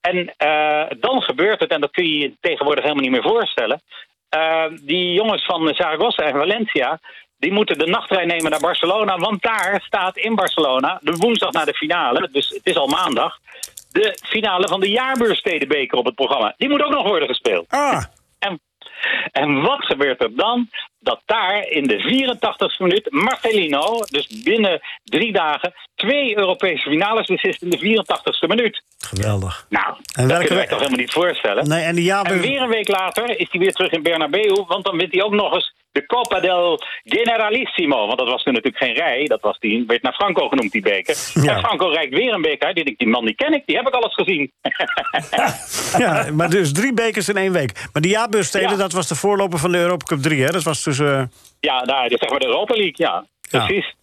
En eh, dan gebeurt het, en dat kun je je tegenwoordig helemaal niet meer voorstellen. Die jongens van Zaragoza en Valencia. die moeten de nachttrein nemen naar Barcelona. Want daar staat in Barcelona, de woensdag na de finale. dus het is al maandag. de finale van de jaarbeurstedenbeker op het programma. Die moet ook nog worden gespeeld. Ah, En, en wat gebeurt er dan? Dat daar in de 84e minuut Marcelino, dus binnen drie dagen, twee Europese finales beslist in de 84e minuut. geweldig. Nou, En dat wij we- toch helemaal niet voorstellen. Nee, en. En weer een week later is hij weer terug in Bernabeu, want dan wint hij ook nog eens de Copa del Generalissimo. Want dat was toen natuurlijk geen rij, dat was die, werd naar Franco genoemd, die beker. Ja. En Franco reikt weer een beker uit. Die die man die ken ik, die heb ik alles gezien. Ja, maar dus drie bekers in één week. Maar die jaarbeursteden, Ja. dat was de voorloper van de Europa Cup 3, hè? Dat was tussen... eh, ja, nou, is zeg maar de Europa League, ja. Ja. Precies.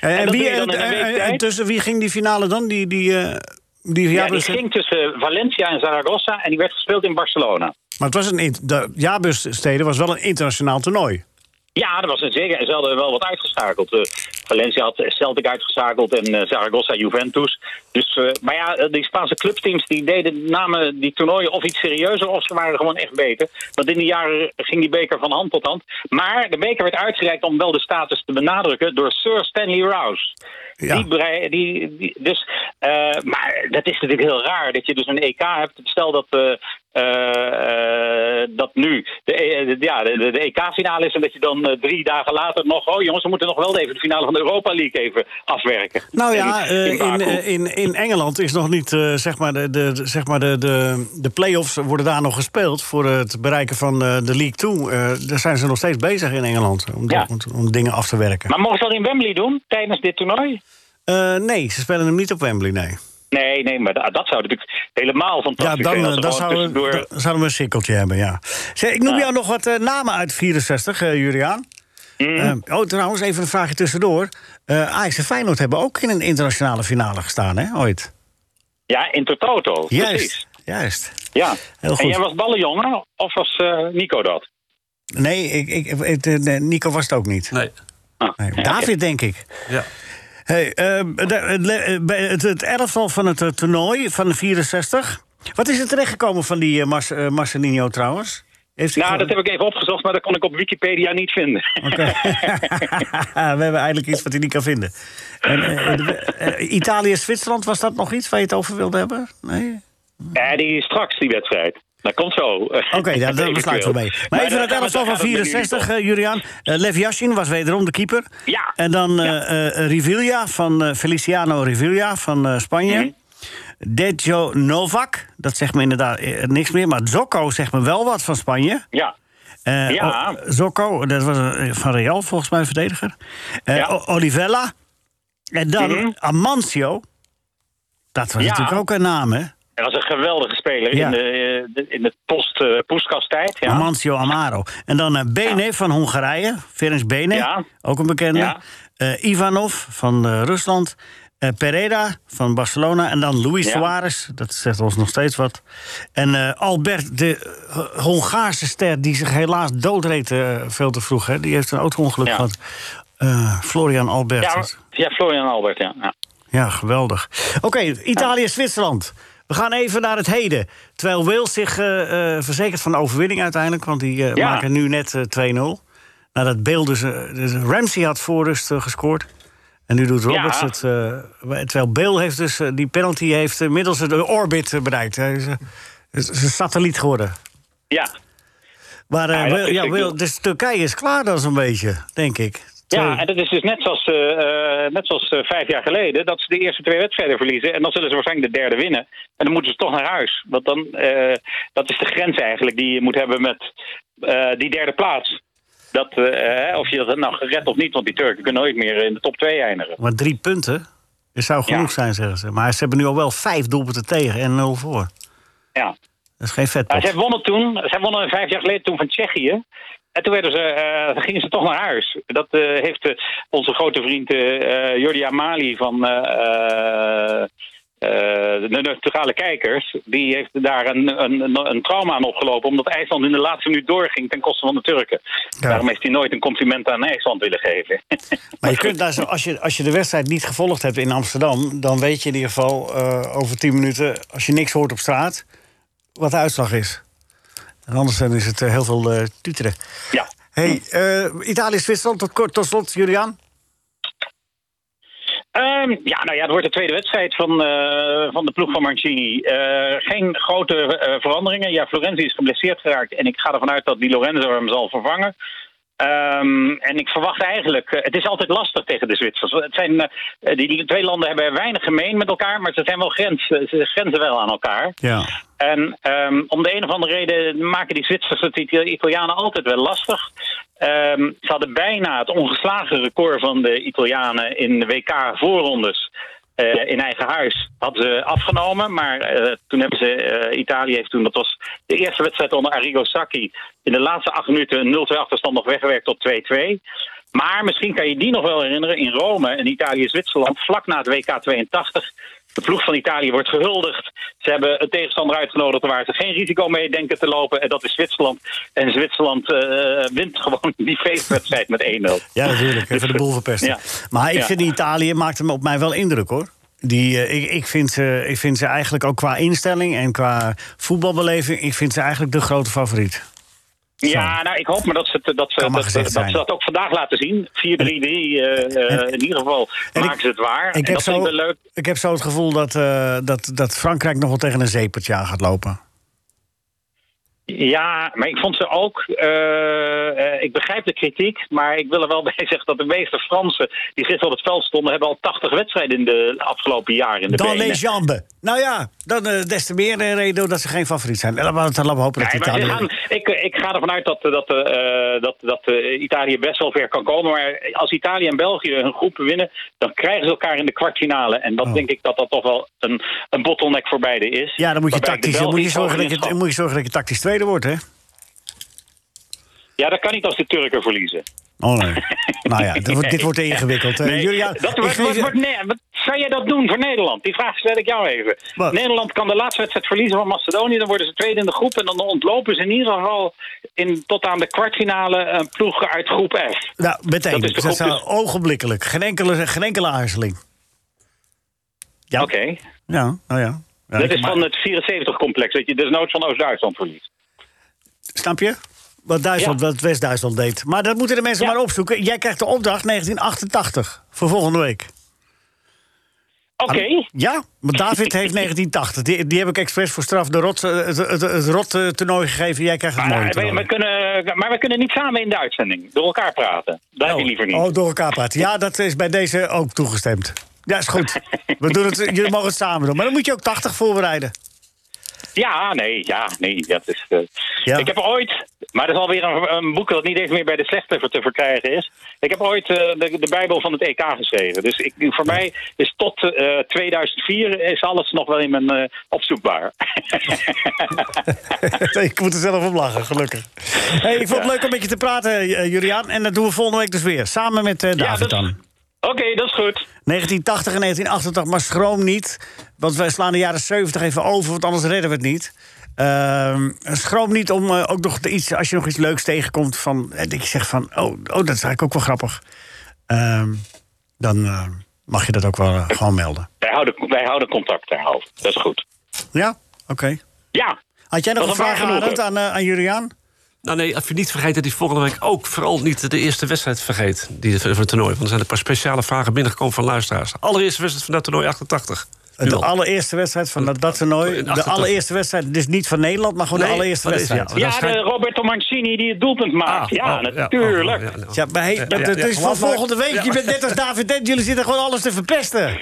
En, wie, en, tussen wie ging die finale dan? Die, die, eh, die Ja, die ging tussen Valencia en Zaragoza en die werd gespeeld in Barcelona. Maar het was een, de jaarbeursteden was wel een internationaal toernooi. Ja, dat was een zeker. En ze hadden wel wat uitgeschakeld. Valencia had Celtic uitgeschakeld en eh, Zaragoza Juventus. Dus, eh, maar ja, eh, die Spaanse clubteams die deden, namen die toernooien of iets serieuzer of ze waren gewoon echt beter. Want in die jaren ging die beker van hand tot hand. Maar de beker werd uitgereikt om wel de status te benadrukken door Sir Stanley Rouse. Ja. Die, die, die- dus, maar dat is natuurlijk heel raar dat je dus een EK hebt. Stel dat, dat nu de, E- ja, de, de EK-finale is en dat je dan drie dagen later nog... oh jongens, we moeten nog wel even de finale van de Europa League even afwerken. Nou ja, In- eh, in eh, in, in Engeland is nog niet, eh, zeg maar, de, de, zeg maar de, de, de play-offs worden daar nog gespeeld... voor het bereiken van de League 2. Eh daar zijn ze nog steeds bezig in Engeland om, Ja. om, om dingen af te werken. Maar mogen ze dat in Wembley doen tijdens dit toernooi? Nee, ze spelen hem niet op Wembley, nee. Nee, nee, maar da- dat zou natuurlijk helemaal Ja, fantastisch dan, zijn. er dan, gewoon zouden, tussendoor- dan zouden we een cirkeltje hebben, ja. Zeg, ik noem Ja. jou nog wat namen uit 64, eh Juliaan. Mm. Eh, oh, trouwens, even een vraagje tussendoor. Eh Ajax en Feyenoord hebben ook in een internationale finale gestaan, hè, ooit? Ja, in Toto. Precies. Juist, juist. Ja. Heel goed. En jij was ballenjongen of was eh, Nico dat? Nee, ik, ik, het, eh, nee, Nico was het ook niet. Nee. Ah, Nee, ja, David, denk ik. Ja. Hey, eh, eh, bij het, het elftal van het toernooi van de 64. Wat is er terechtgekomen van die Mas, Marcelinho trouwens? Heeft Nou, dat heb ik even opgezocht, maar dat kon ik op Wikipedia niet vinden. Oké. We hebben eindelijk iets wat hij niet kan vinden. En, eh, de- eh, Italië-Zwitserland, was dat nog iets waar je het over wilde hebben? Nee? Ja, die is straks, die wedstrijd. Dat komt zo. Oké, daar daar besluiten we mee. Maar even het elftal van 64, eh, Julian. Eh, Lev Yashin was wederom de keeper. Ja. En dan eh eh, Rivilla van eh, Feliciano Rivilla van eh, Spanje. Mhm. Dejo Novak, dat zegt me inderdaad eh, niks meer. Maar Zocco zegt me wel wat van Spanje. Ja. Eh, Ja. Zocco, dat was eh, van Real volgens mij verdediger. Ja. Olivella. En dan Mhm. Amancio. Dat was Ja. natuurlijk ook een naam, hè? Hij was een geweldige speler Ja. in de, in de post, poestkasttijd. Ja. Amancio Amaro. En dan Bene van Hongarije. Ferenc Bene, Ja. ook een bekende. Ivanov van Rusland. Eh Pereira van Barcelona. En dan Luis Ja. Suarez, dat zegt ons nog steeds wat. En eh, Albert, de eh, Hongaarse ster... die zich helaas doodreed eh, veel te vroeg. Hè. Die heeft een auto-ongeluk Ja. gehad. Eh, Florian Albert. Ja, ja, Florian Albert, ja. ja. Ja, geweldig. Oké, Italië-Zwitserland. We gaan even naar het heden. Terwijl Wales zich verzekert van de overwinning uiteindelijk... want die maken nu net eh, 2-0. Nadat Bale dus, eh, dus Ramsey had voor rust eh, gescoord. En nu doet Roberts Ja. het... eh, terwijl Bale heeft dus, eh, die penalty heeft inmiddels de orbit eh, bereikt. Hij is, is, is een satelliet geworden. ja. Maar eh, Ja, dus Turkije is klaar dan zo'n beetje, denk ik. Ja, en dat is dus net zoals, net zoals vijf jaar geleden... dat ze de eerste twee wedstrijden verliezen... en dan zullen ze waarschijnlijk de derde winnen. En dan moeten ze toch naar huis. Want dan, dat is de grens eigenlijk die je moet hebben met die derde plaats. Dat, eh, of je dat nou gered of niet, want die Turken kunnen nooit meer in de top 2 eindigen. Maar drie punten, dat zou genoeg Ja. zijn, zeggen ze. Maar ze hebben nu al wel vijf doelpunten tegen en nul voor. Ja. Dat is geen Ja, vetpot. zij wonnen toen, zij wonnen vijf jaar geleden toen van Tsjechië. En toen werden ze, eh, gingen ze toch naar huis. Dat eh, heeft onze grote vriend Jordi Amali van de neutrale kijkers... die heeft daar een, een, een, trauma aan opgelopen... omdat IJsland in de laatste minuut doorging ten koste van de Turken. Daarom heeft hij nooit een compliment aan IJsland willen geven. Maar je kunt daar zo, als, je, als je de wedstrijd niet gevolgd hebt in Amsterdam... dan weet je in ieder geval eh, over tien minuten, als je niks hoort op straat... wat de uitslag is. En anders dan is het eh, heel veel eh tuteren. ja. Hey, eh, Italië-Zwitserland, tot, kort, tot slot, Julian. Ehm, ja, nou ja, het wordt de tweede wedstrijd van, eh, van de ploeg van Mancini. Eh, geen grote eh, veranderingen. Ja, Florenzi is geblesseerd geraakt. En ik ga ervan uit dat Di Lorenzo hem zal vervangen. Ehm, en ik verwacht eigenlijk... het is altijd lastig tegen de Zwitsers. Het zijn, die twee landen hebben weinig gemeen met elkaar... maar ze, zijn wel grens, ze grenzen wel aan elkaar. Ja. En ehm, om de een of andere reden maken die Zwitsers het Ita- Italianen altijd wel lastig. Ehm, ze hadden bijna het ongeslagen record van de Italianen in de WK-voorrondes. eh, in eigen huis hadden ze afgenomen. Maar eh, toen hebben ze, eh, Italië heeft toen, dat was de eerste wedstrijd onder Arrigo Sacchi, in de laatste acht minuten een 0-2 achterstand nog weggewerkt tot 2-2. Maar misschien kan je die nog wel herinneren in Rome en Italië-Zwitserland, vlak na het WK 82. De ploeg van Italië wordt gehuldigd. Ze hebben een tegenstander uitgenodigd waar ze geen risico mee denken te lopen. En dat is Zwitserland. En Zwitserland eh, wint gewoon die feestwedstrijd met 1-0. Ja, natuurlijk. Even de boel verpesten. Ja. Maar ik Ja. vind Italië maakt hem op mij wel indruk, hoor. Die, eh, ik, ik, vind ze, ik vind ze eigenlijk ook qua instelling en qua voetbalbeleving... ik vind ze eigenlijk de grote favoriet. Ja, nou, ik hoop maar dat ze, dat, dat, dat, zijn. ze dat ook vandaag laten zien. 4-3-3, eh, eh, in ieder geval en maken ik- ze het waar. Ik en heb, dat zo, leuk. ik heb zo het gevoel dat, eh, dat, dat Frankrijk nog wel tegen een zeepertje aan gaat lopen. Ja, maar ik vond ze ook. ik begrijp de kritiek, maar ik wil er wel bij zeggen dat de meeste Fransen die gisteren op het veld stonden, hebben al 80 wedstrijden in de afgelopen jaren in de Dan benen. les jambes. Nou ja, dan eh, des te meer eh, reden dat ze geen favoriet zijn. En laten we hopen dat Nee, Italië... gaan, ik, ik ga ervan uit dat, dat, eh, dat, dat eh, Italië best wel ver kan komen. Maar als Italië en België hun groepen winnen, dan krijgen ze elkaar in de kwartfinale. En dat Oh. denk ik dat dat toch wel een, een bottleneck voor beide is. Ja, dan moet je, tactisch, dan moet, je zorgen dat je, moet je zorgen dat je tactisch tweede wordt, hè? Ja, dat kan niet als de Turken verliezen. Oh nee. nou ja, dit wordt, dit wordt ingewikkeld. hè. Nee, Julian, dat ik wordt, geef wordt, je- wordt- nee, wat zou jij dat doen voor Nederland? Die vraag stel ik jou even. Wat? Nederland kan de laatste wedstrijd verliezen van Macedonië. Dan worden ze tweede in de groep. En dan ontlopen ze in ieder geval in, tot aan de kwartfinale een ploeg uit groep F. Nou, meteen. Dat is Dat zou dus- ogenblikkelijk. Geen enkele, geen enkele aarzeling. Ja. Oké. Ja, nou ja. Ja, Dat is maar- van het 74-complex. Dat je desnoods van Oost-Duitsland verliest. Snap je? Wat Duitsland, Ja. wat West-Duitsland deed. Maar dat moeten de mensen Ja. maar opzoeken. Jij krijgt de opdracht 1988 voor volgende week. Oké. Ja, maar David heeft 1980. Die, die heb ik expres voor straf de rot, eh, het, het, het rot eh, toernooi gegeven. Jij krijgt het mooie Maar, we, toernooi. we kunnen, maar we kunnen niet samen in de uitzending. Door elkaar praten. Dat heb je liever niet. Oh, door elkaar praten. Ja, dat is bij deze ook toegestemd. Ja, is goed. We doen het, jullie mogen het samen doen. Maar dan moet je ook 80 voorbereiden. Ja, nee, ja, nee. Dat is, eh, Ja. Ik heb ooit, maar dat is alweer een, een boek dat niet eens meer bij de slechte te verkrijgen is. Ik heb ooit eh, de, de Bijbel van het EK geschreven. Dus ik, voor mij is tot eh, 2004 is alles nog wel in mijn eh, opzoekbaar. ik moet er zelf om lachen, gelukkig. Hey, ik vond het leuk om met je te praten, Juliaan. En dat doen we volgende week dus weer. Samen met eh, David dat dan. Oké, dat is goed. 1980 en 1988, maar schroom niet. Want wij slaan de jaren 70 even over, want anders redden we het niet. Ehm, schroom niet om eh, ook nog iets, als je nog iets leuks tegenkomt van. eh, dat je zegt van, oh, oh dat is eigenlijk ook wel grappig. Ehm, dan eh, mag je dat ook wel eh, gewoon melden. Wij houden, wij houden contact daarover. Dat is goed. Ja? Oké. Ja, Had jij nog een vraag. Arend, aan, eh, aan Juliaan? Nou nee, even niet vergeten dat hij volgende week ook vooral niet de eerste wedstrijd vergeet. Die van het toernooi. Want er zijn een paar speciale vragen binnengekomen van luisteraars. Allereerste wedstrijd van dat toernooi 88. Nu De al. allereerste wedstrijd van dat, dat toernooi. De 88. allereerste wedstrijd, dus niet van Nederland, maar gewoon de allereerste van deze, wedstrijd. ja. ja de Roberto Mancini die het doelpunt maakt. Ah, ja, oh, natuurlijk. oh, ja. Ja, maar hey, dat, dat ja, is maar. volgende week. Je bent net als David Dent, jullie zitten gewoon alles te verpesten.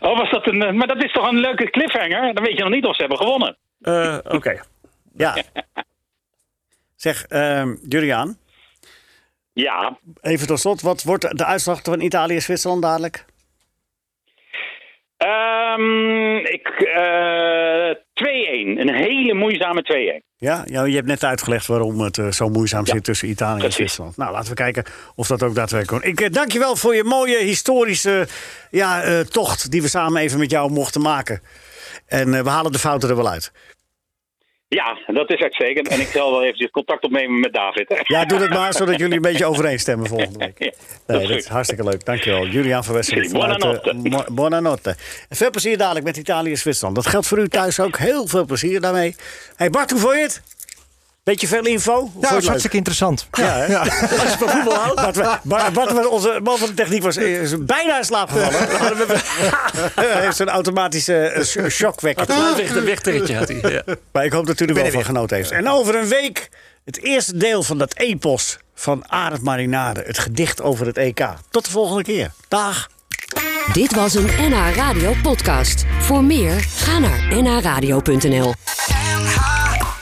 Oh, was dat een. eh, Maar dat is toch een leuke cliffhanger? Dan weet je nog niet of ze hebben gewonnen. Eh, Oké. Ja. Zeg, ehm, Juliaan, Ja, even tot slot. Wat wordt de uitslag van Italië-Zwitserland dadelijk? Ehm, ik, eh 2-1. Een hele moeizame 2-1. Ja, ja, je hebt net uitgelegd waarom het eh, zo moeizaam zit tussen Italië en. Zwitserland. Nou, laten we kijken of dat ook daadwerkelijk komt. Ik eh, dank je wel voor je mooie historische ja, tocht... die we samen even met jou mochten maken. En we halen de fouten er wel uit. Ja, dat is uitstekend. En ik zal wel eventjes contact opnemen met David. Ja, doe dat maar, zodat jullie een beetje overeenstemmen volgende week. Ja, dat Nee, is dat is hartstikke leuk. Dankjewel. Juliaan van eh, Buonanotte. Buonanotte. Veel plezier dadelijk met Italië en Zwitserland. Dat geldt voor u thuis ook. Heel veel plezier daarmee. Hey Bart, hoe vond je het? Beetje veel info? Je Ja, dat het is hartstikke interessant. Ja, hè? Als je van voetbal houdt. Bart, Bart, was onze man van de techniek was eh, is bijna in slaap gevallen. We- Hij heeft zo'n automatische eh, sh- shockwekker. Een weg, een wegtrekje had hij. Ja. Maar ik hoop dat u er wel van genoten heeft. En over een week het eerste deel van dat epos van Arend Marinade. Het gedicht over het EK. Tot de volgende keer. Dag. Dit was een NH Radio podcast. Voor meer, ga naar nhradio.nl.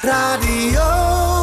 Radio.